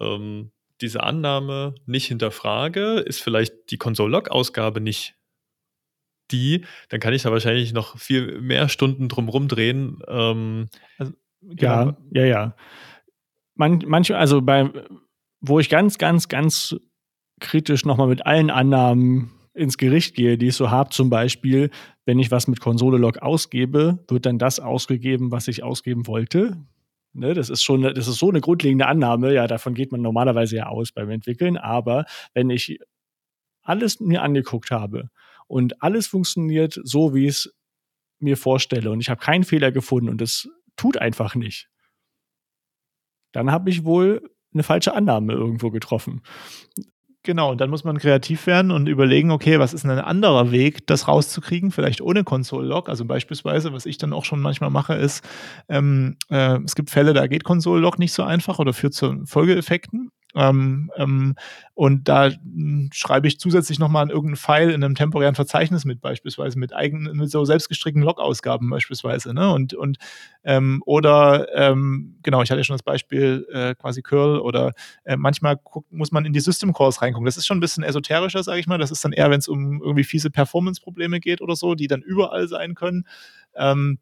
ähm, diese Annahme nicht hinterfrage, ist vielleicht die Console-Log-Ausgabe nicht die, dann kann ich da wahrscheinlich noch viel mehr Stunden drumherum drehen. Ähm, also, ja, genau. ja, ja. Man, manche, also bei, wo ich ganz, ganz, ganz kritisch nochmal mit allen Annahmen ins Gericht gehe, die ich so habe, zum Beispiel, wenn ich was mit Konsole-Log ausgebe, wird dann das ausgegeben, was ich ausgeben wollte. Ne, das ist schon, das ist so eine grundlegende Annahme, ja, davon geht man normalerweise ja aus beim Entwickeln, aber wenn ich alles mir angeguckt habe und alles funktioniert so, wie ich es mir vorstelle und ich habe keinen Fehler gefunden und es tut einfach nicht, dann habe ich wohl eine falsche Annahme irgendwo getroffen. Genau, und dann muss man kreativ werden und überlegen, okay, was ist denn ein anderer Weg, das rauszukriegen, vielleicht ohne Console-Log. Also beispielsweise, was ich dann auch schon manchmal mache, ist, ähm, äh, es gibt Fälle, da geht Console-Log nicht so einfach oder führt zu Folgeeffekten. Ähm, ähm, und da hm, schreibe ich zusätzlich nochmal an irgendeinen Pfeil in einem temporären Verzeichnis mit, beispielsweise mit eigenen, mit so selbstgestrickten Log-Ausgaben beispielsweise. Ne? Und, und ähm, oder ähm, genau, ich hatte ja schon das Beispiel äh, quasi Curl oder äh, manchmal guckt, muss man in die System Calls reingucken. Das ist schon ein bisschen esoterischer, sage ich mal. Das ist dann eher, wenn es um irgendwie fiese Performance-Probleme geht oder so, die dann überall sein können. Ähm,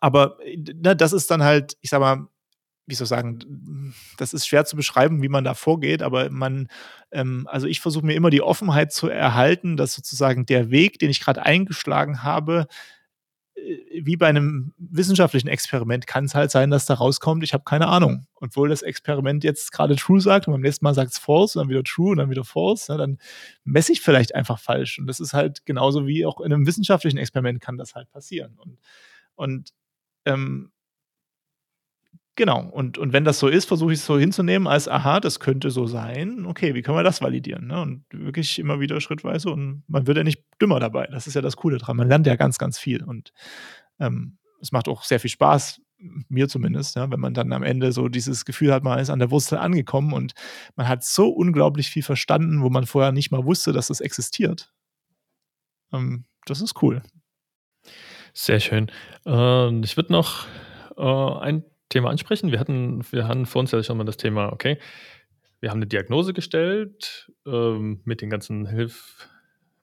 aber ne, das ist dann halt, ich sag mal, wie soll ich sagen, das ist schwer zu beschreiben, wie man da vorgeht, aber man, ähm, also ich versuche mir immer die Offenheit zu erhalten, dass sozusagen der Weg, den ich gerade eingeschlagen habe, äh, wie bei einem wissenschaftlichen Experiment kann es halt sein, dass da rauskommt, ich habe keine Ahnung. Obwohl das Experiment jetzt gerade true sagt und beim nächsten Mal sagt es false und dann wieder true und dann wieder false, ne, dann messe ich vielleicht einfach falsch. Und das ist halt genauso wie auch in einem wissenschaftlichen Experiment kann das halt passieren. Und, und ähm, Genau, und, und wenn das so ist, versuche ich es so hinzunehmen, als aha, das könnte so sein. Okay, wie können wir das validieren? Ne? Und wirklich immer wieder schrittweise und man wird ja nicht dümmer dabei. Das ist ja das Coole dran. Man lernt ja ganz, ganz viel und ähm, es macht auch sehr viel Spaß, mir zumindest, ja, wenn man dann am Ende so dieses Gefühl hat, man ist an der Wurzel angekommen und man hat so unglaublich viel verstanden, wo man vorher nicht mal wusste, dass das existiert. Ähm, das ist cool. Sehr schön. Äh, ich würde noch äh, ein Thema ansprechen. Wir hatten, wir hatten vor uns ja schon mal das Thema, okay, wir haben eine Diagnose gestellt ähm, mit den ganzen Hilf,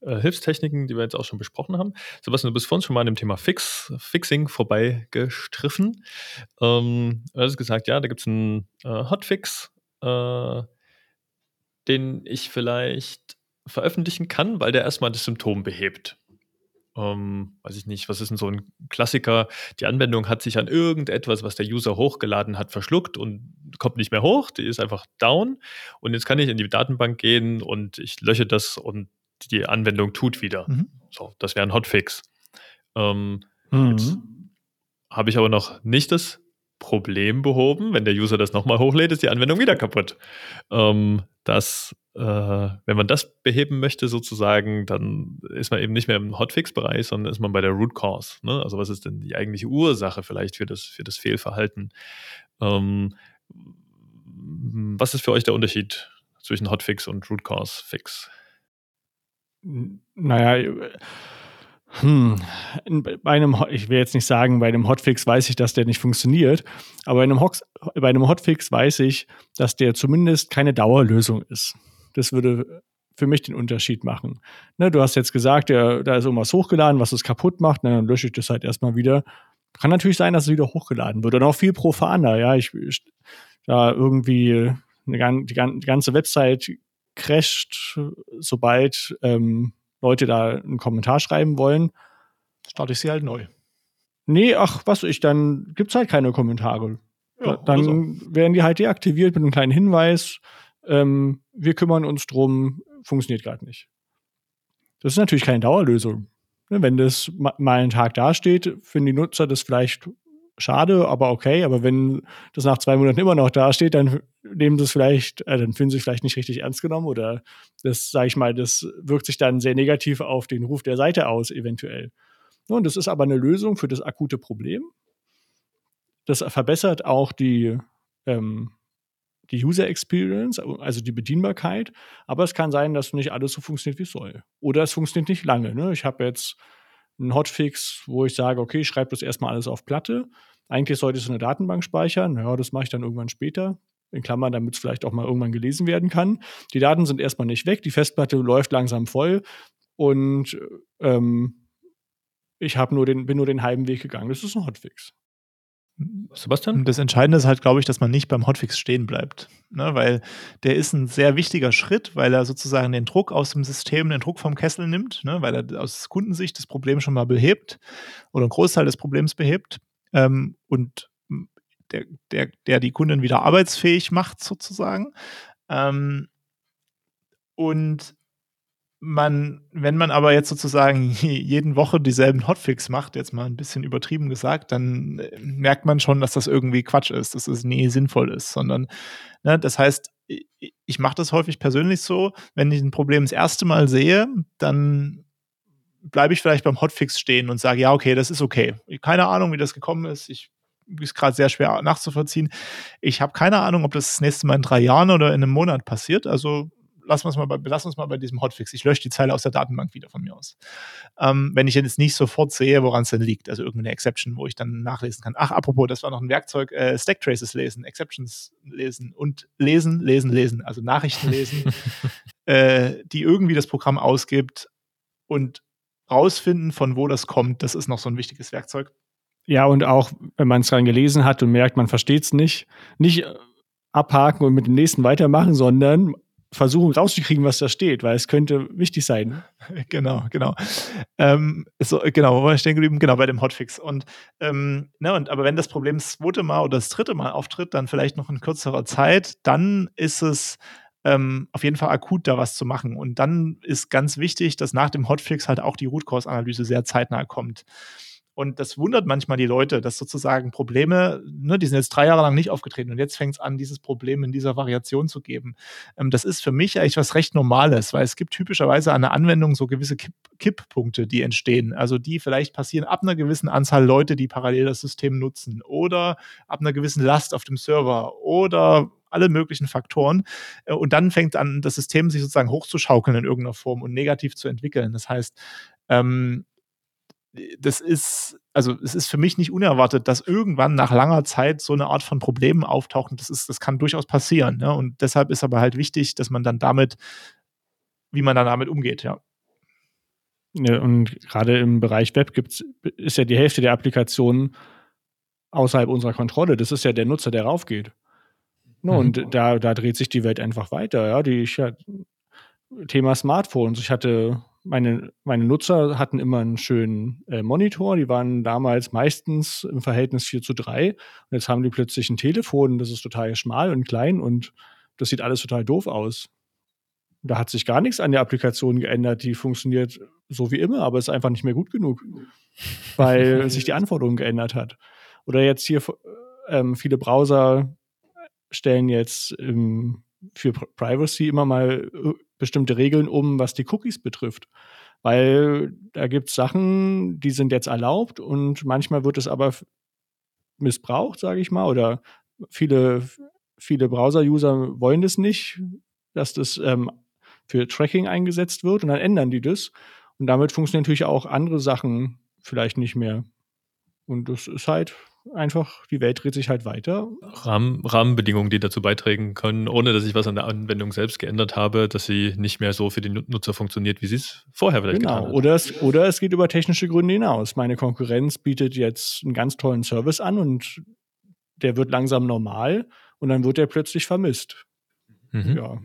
äh, Hilfstechniken, die wir jetzt auch schon besprochen haben. Sebastian, du bist vor uns schon mal an dem Thema Fix, Fixing vorbeigestriffen. Ähm, du hast gesagt, ja, da gibt es einen äh, Hotfix, äh, den ich vielleicht veröffentlichen kann, weil der erstmal das Symptom behebt ähm, weiß ich nicht, was ist denn so ein Klassiker? Die Anwendung hat sich an irgendetwas, was der User hochgeladen hat, verschluckt und kommt nicht mehr hoch, die ist einfach down. Und jetzt kann ich in die Datenbank gehen und ich lösche das und die Anwendung tut wieder. Mhm. So, das wäre ein Hotfix. Ähm, mhm. Jetzt habe ich aber noch nicht das Problem behoben. Wenn der User das nochmal hochlädt, ist die Anwendung wieder kaputt. Ähm, das wenn man das beheben möchte, sozusagen, dann ist man eben nicht mehr im Hotfix-Bereich, sondern ist man bei der Root Cause. Ne? Also was ist denn die eigentliche Ursache vielleicht für das, für das Fehlverhalten? Ähm, was ist für euch der Unterschied zwischen Hotfix und Root Cause Fix? Naja, hm, bei einem, ich will jetzt nicht sagen, bei einem Hotfix weiß ich, dass der nicht funktioniert, aber bei einem, Hox, bei einem Hotfix weiß ich, dass der zumindest keine Dauerlösung ist. Das würde für mich den Unterschied machen. Ne, du hast jetzt gesagt, der, da ist irgendwas hochgeladen, was es kaputt macht, ne, dann lösche ich das halt erstmal wieder. Kann natürlich sein, dass es wieder hochgeladen wird. Und auch viel profaner, ja. Ich, ich da irgendwie eine, die, die ganze Website crasht, sobald ähm, Leute da einen Kommentar schreiben wollen. Starte ich sie halt neu. Nee, ach, was ich, dann gibt es halt keine Kommentare. Ja, dann so. werden die halt deaktiviert mit einem kleinen Hinweis ähm, wir kümmern uns drum, funktioniert gerade nicht. Das ist natürlich keine Dauerlösung. Ne, wenn das mal einen Tag dasteht, finden die Nutzer das vielleicht schade, aber okay. Aber wenn das nach zwei Monaten immer noch dasteht, dann nehmen sie es vielleicht, äh, dann fühlen sie sich vielleicht nicht richtig ernst genommen oder das, sage ich mal, das wirkt sich dann sehr negativ auf den Ruf der Seite aus, eventuell. Und das ist aber eine Lösung für das akute Problem. Das verbessert auch die ähm, die User Experience, also die Bedienbarkeit. Aber es kann sein, dass nicht alles so funktioniert, wie es soll. Oder es funktioniert nicht lange. Ne? Ich habe jetzt einen Hotfix, wo ich sage, okay, ich schreibe das erstmal alles auf Platte. eigentlich sollte es eine Datenbank speichern. Ja, das mache ich dann irgendwann später. In Klammern, damit es vielleicht auch mal irgendwann gelesen werden kann. Die Daten sind erstmal nicht weg, die Festplatte läuft langsam voll und ähm, ich nur den, bin nur den halben Weg gegangen. Das ist ein Hotfix. Sebastian? Das Entscheidende ist halt, glaube ich, dass man nicht beim Hotfix stehen bleibt. Ne? Weil der ist ein sehr wichtiger Schritt, weil er sozusagen den Druck aus dem System, den Druck vom Kessel nimmt, ne? weil er aus Kundensicht das Problem schon mal behebt oder einen Großteil des Problems behebt ähm, und der, der, der die Kunden wieder arbeitsfähig macht, sozusagen. Ähm, und man, wenn man aber jetzt sozusagen jeden Woche dieselben Hotfix macht, jetzt mal ein bisschen übertrieben gesagt, dann äh, merkt man schon, dass das irgendwie Quatsch ist, dass es nie sinnvoll ist, sondern ne, das heißt, ich mache das häufig persönlich so, wenn ich ein Problem das erste Mal sehe, dann bleibe ich vielleicht beim Hotfix stehen und sage, ja, okay, das ist okay. Keine Ahnung, wie das gekommen ist. Ich ist gerade sehr schwer nachzuvollziehen. Ich habe keine Ahnung, ob das das nächste Mal in drei Jahren oder in einem Monat passiert. Also lassen wir uns mal bei, lass uns mal bei diesem Hotfix. Ich lösche die Zeile aus der Datenbank wieder von mir aus. Ähm, wenn ich jetzt nicht sofort sehe, woran es denn liegt, also irgendeine Exception, wo ich dann nachlesen kann. Ach, apropos, das war noch ein Werkzeug, äh, Stack Traces lesen, Exceptions lesen und lesen, lesen, lesen, also Nachrichten lesen, äh, die irgendwie das Programm ausgibt und rausfinden, von wo das kommt. Das ist noch so ein wichtiges Werkzeug. Ja, und auch, wenn man es dran gelesen hat und merkt, man versteht es nicht, nicht abhaken und mit dem nächsten weitermachen, sondern versuchen rauszukriegen, was da steht, weil es könnte wichtig sein. Genau, genau. Ähm, so, genau, wo war ich stehen geblieben? Genau, bei dem Hotfix. Und, ähm, ne, und aber wenn das Problem das zweite Mal oder das dritte Mal auftritt, dann vielleicht noch in kürzerer Zeit, dann ist es ähm, auf jeden Fall akut da was zu machen. Und dann ist ganz wichtig, dass nach dem Hotfix halt auch die Root Cause Analyse sehr zeitnah kommt. Und das wundert manchmal die Leute, dass sozusagen Probleme, ne, die sind jetzt drei Jahre lang nicht aufgetreten und jetzt fängt es an, dieses Problem in dieser Variation zu geben. Ähm, das ist für mich eigentlich was recht Normales, weil es gibt typischerweise an der Anwendung so gewisse Kipp Kipppunkte, die entstehen. Also die vielleicht passieren ab einer gewissen Anzahl Leute, die parallel das System nutzen oder ab einer gewissen Last auf dem Server oder alle möglichen Faktoren. Äh, und dann fängt an, das System sich sozusagen hochzuschaukeln in irgendeiner Form und negativ zu entwickeln. Das heißt, ähm, das ist, also es ist für mich nicht unerwartet, dass irgendwann nach langer Zeit so eine Art von Problemen auftauchen. Das ist, das kann durchaus passieren. Ne? Und deshalb ist aber halt wichtig, dass man dann damit, wie man dann damit umgeht, ja. ja und gerade im Bereich Web gibt's, ist ja die Hälfte der Applikationen außerhalb unserer Kontrolle. Das ist ja der Nutzer, der raufgeht. No, mhm. Und da, da dreht sich die Welt einfach weiter. Ja, die ich, ja, Thema Smartphones. Ich hatte meine, meine Nutzer hatten immer einen schönen äh, Monitor. Die waren damals meistens im Verhältnis 4 zu 3. Und jetzt haben die plötzlich ein Telefon, das ist total schmal und klein und das sieht alles total doof aus. Da hat sich gar nichts an der Applikation geändert. Die funktioniert so wie immer, aber ist einfach nicht mehr gut genug, weil sich die Anforderung geändert hat. Oder jetzt hier ähm, viele Browser stellen jetzt ähm, für Privacy immer mal äh, bestimmte Regeln um, was die Cookies betrifft. Weil da gibt es Sachen, die sind jetzt erlaubt und manchmal wird es aber missbraucht, sage ich mal, oder viele, viele Browser-User wollen das nicht, dass das ähm, für Tracking eingesetzt wird und dann ändern die das. Und damit funktionieren natürlich auch andere Sachen vielleicht nicht mehr. Und das ist halt einfach, die Welt dreht sich halt weiter. Rahmen, Rahmenbedingungen, die dazu beitragen können, ohne dass ich was an der Anwendung selbst geändert habe, dass sie nicht mehr so für den Nutzer funktioniert, wie sie es vorher vielleicht genau. getan hat. Oder es, oder es geht über technische Gründe hinaus. Meine Konkurrenz bietet jetzt einen ganz tollen Service an und der wird langsam normal und dann wird er plötzlich vermisst. Mhm. Ja.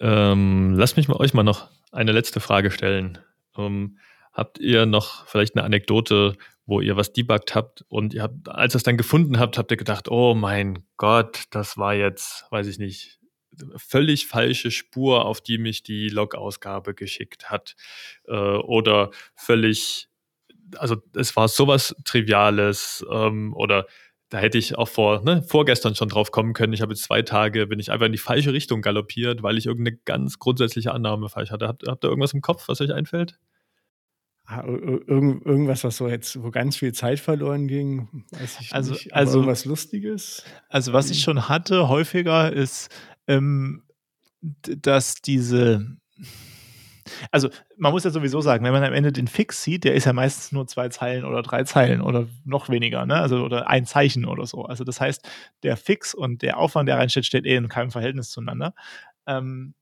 Ähm, lasst mich mal euch mal noch eine letzte Frage stellen. Ähm, habt ihr noch vielleicht eine Anekdote, wo ihr was debuggt habt und ihr habt, als ihr es dann gefunden habt, habt ihr gedacht, oh mein Gott, das war jetzt, weiß ich nicht, völlig falsche Spur, auf die mich die Log-Ausgabe geschickt hat. Äh, oder völlig, also es war sowas Triviales ähm, oder da hätte ich auch vor, ne, vorgestern schon drauf kommen können. Ich habe jetzt zwei Tage, bin ich einfach in die falsche Richtung galoppiert, weil ich irgendeine ganz grundsätzliche Annahme falsch hatte. Habt, habt ihr irgendwas im Kopf, was euch einfällt? Ah, irgend, irgendwas, was so jetzt, wo ganz viel Zeit verloren ging, weiß ich also, nicht. Aber also irgendwas Lustiges. Also was ich hm. schon hatte häufiger ist, ähm, dass diese also man muss ja sowieso sagen, wenn man am Ende den Fix sieht, der ist ja meistens nur zwei Zeilen oder drei Zeilen oder noch weniger, ne? Also oder ein Zeichen oder so. Also das heißt, der Fix und der Aufwand, der reinsteht, steht eh in keinem Verhältnis zueinander. Ähm,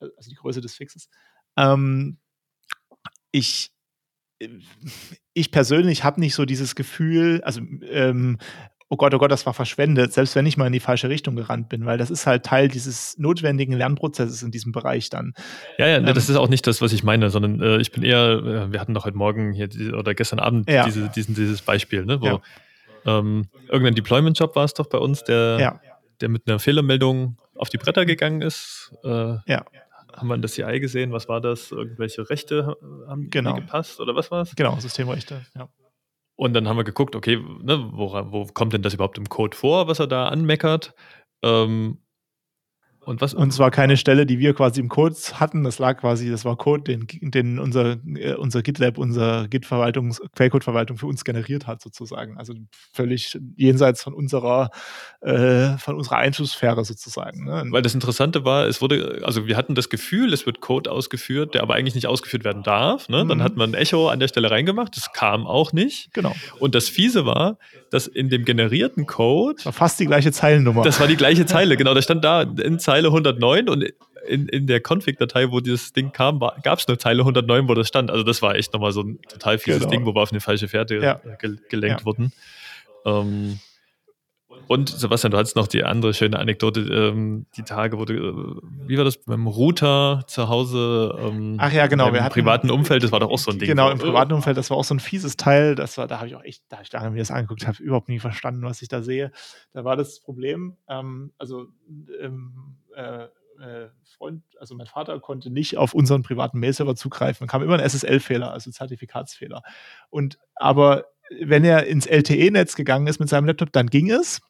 also die Größe des Fixes. Ähm, ich ich persönlich habe nicht so dieses Gefühl, also ähm, oh Gott, oh Gott, das war verschwendet, selbst wenn ich mal in die falsche Richtung gerannt bin, weil das ist halt Teil dieses notwendigen Lernprozesses in diesem Bereich dann. Ja, ja, ähm, das ist auch nicht das, was ich meine, sondern äh, ich bin eher, äh, wir hatten doch heute Morgen hier oder gestern Abend ja. diese, diesen, dieses Beispiel, ne, wo ja. ähm, irgendein Deployment-Job war es doch bei uns, der, ja. der mit einer Fehlermeldung auf die Bretter gegangen ist. Äh, ja haben wir in das CI gesehen, was war das? Irgendwelche Rechte haben genau. die gepasst oder was war es? Genau, Systemrechte, ja. Und dann haben wir geguckt, okay, ne, wo, wo, kommt denn das überhaupt im Code vor, was er da anmeckert? Ähm, und was? Und zwar keine Stelle, die wir quasi im Code hatten. Das lag quasi, das war Code, den, den unser, äh, unser GitLab, unser Git-Verwaltung, Quellcode-Verwaltung für uns generiert hat, sozusagen. Also völlig jenseits von unserer, äh, von unserer Einflusssphäre sozusagen. Ne? Weil das Interessante war, es wurde, also wir hatten das Gefühl, es wird Code ausgeführt, der aber eigentlich nicht ausgeführt werden darf. Ne? Dann mhm. hat man ein Echo an der Stelle reingemacht, das kam auch nicht. Genau. Und das Fiese war, dass in dem generierten Code. Das war fast die gleiche Zeilennummer. Das war die gleiche Zeile, genau. Da stand da in Zeile Zeile 109 und in, in der Config-Datei, wo dieses Ding kam, gab es eine Zeile 109, wo das stand. Also das war echt nochmal so ein total fieses genau. Ding, wo wir auf eine falsche Fährte ja. ge gelenkt ja. wurden. Ähm, und Sebastian, du hattest noch die andere schöne Anekdote, ähm, die Tage, wo du, äh, wie war das, beim Router zu Hause? Ähm, Ach ja, genau. Im hatten, privaten Umfeld, das war doch auch so ein Ding. Genau, im privaten Umfeld, das war auch so ein fieses Teil. Das war, da habe ich auch echt, da ich lange mir das angeguckt habe, überhaupt nie verstanden, was ich da sehe. Da war das Problem, ähm, also ähm, äh, äh, Freund, also mein Vater konnte nicht auf unseren privaten Mail-Server zugreifen. kam immer ein SSL-Fehler, also Zertifikatsfehler. Und aber wenn er ins LTE-Netz gegangen ist mit seinem Laptop, dann ging es.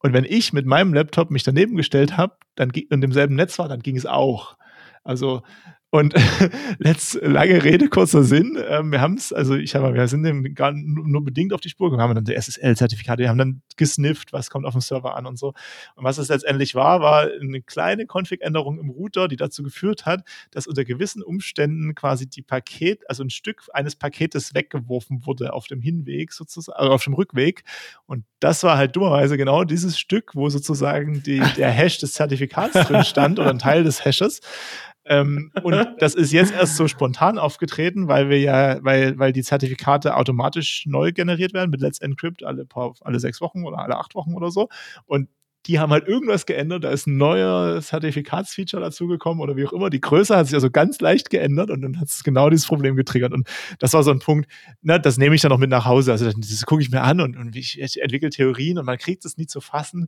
Und wenn ich mit meinem Laptop mich daneben gestellt habe, dann in demselben Netz war, dann ging es auch. Also und letzt, lange Rede, kurzer Sinn. Ähm, wir haben es, also ich habe, wir sind dem gar nur bedingt auf die Spur gekommen. Wir haben dann die SSL-Zertifikate, wir haben dann gesnifft, was kommt auf dem Server an und so. Und was es letztendlich war, war eine kleine Config-Änderung im Router, die dazu geführt hat, dass unter gewissen Umständen quasi die Paket, also ein Stück eines Paketes weggeworfen wurde auf dem Hinweg sozusagen, also auf dem Rückweg. Und das war halt dummerweise genau dieses Stück, wo sozusagen die, der Hash des Zertifikats drin stand oder ein Teil des Hashes. Ähm, und das ist jetzt erst so spontan aufgetreten, weil wir ja, weil, weil die Zertifikate automatisch neu generiert werden mit Let's Encrypt alle paar, alle sechs Wochen oder alle acht Wochen oder so. Und die haben halt irgendwas geändert, da ist ein neuer Zertifikatsfeature dazugekommen oder wie auch immer. Die Größe hat sich also ganz leicht geändert und dann hat es genau dieses Problem getriggert. Und das war so ein Punkt, na, das nehme ich dann noch mit nach Hause. Also das gucke ich mir an und, und ich, ich entwickle Theorien und man kriegt es nie zu fassen.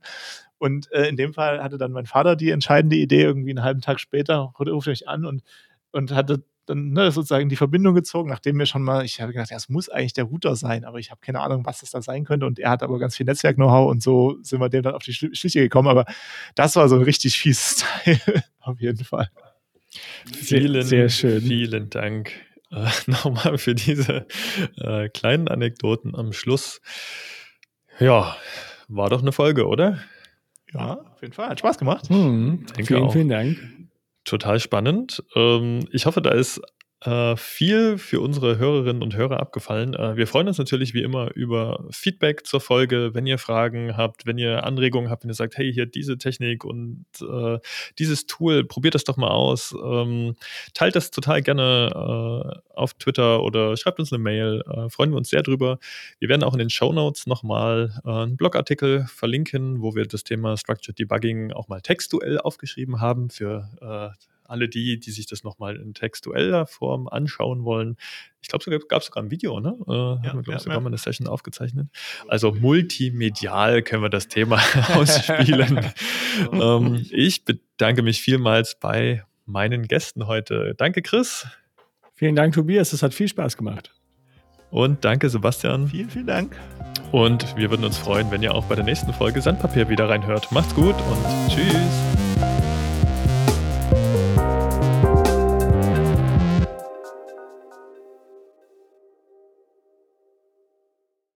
Und äh, in dem Fall hatte dann mein Vater die entscheidende Idee, irgendwie einen halben Tag später, ruft mich an und, und hatte dann ne, sozusagen die Verbindung gezogen, nachdem mir schon mal, ich habe gedacht, ja, es muss eigentlich der Router sein, aber ich habe keine Ahnung, was das da sein könnte. Und er hat aber ganz viel Netzwerk-Know-how und so sind wir dem dann auf die Schliche gekommen. Aber das war so ein richtig fieses Teil, auf jeden Fall. Vielen, sehr schön. Vielen Dank äh, nochmal für diese äh, kleinen Anekdoten am Schluss. Ja, war doch eine Folge, oder? Ja, auf jeden Fall. Hat Spaß gemacht. Hm, vielen, auch. vielen Dank. Total spannend. Ähm, ich hoffe, da ist äh, viel für unsere Hörerinnen und Hörer abgefallen. Äh, wir freuen uns natürlich wie immer über Feedback zur Folge, wenn ihr Fragen habt, wenn ihr Anregungen habt, wenn ihr sagt, hey, hier diese Technik und äh, dieses Tool, probiert das doch mal aus. Ähm, teilt das total gerne äh, auf Twitter oder schreibt uns eine Mail. Äh, freuen wir uns sehr drüber. Wir werden auch in den Show Notes nochmal einen Blogartikel verlinken, wo wir das Thema Structured Debugging auch mal textuell aufgeschrieben haben für alle die, die sich das nochmal in textueller Form anschauen wollen. Ich glaube, es gab sogar ein Video, ne? Äh, ja, haben wir, glaube ich, ja, sogar ja. mal eine Session aufgezeichnet. Also multimedial können wir das Thema ausspielen. ähm, ich bedanke mich vielmals bei meinen Gästen heute. Danke, Chris. Vielen Dank, Tobias. Es hat viel Spaß gemacht. Und danke, Sebastian. Vielen, vielen Dank. Und wir würden uns freuen, wenn ihr auch bei der nächsten Folge Sandpapier wieder reinhört. Macht's gut und tschüss.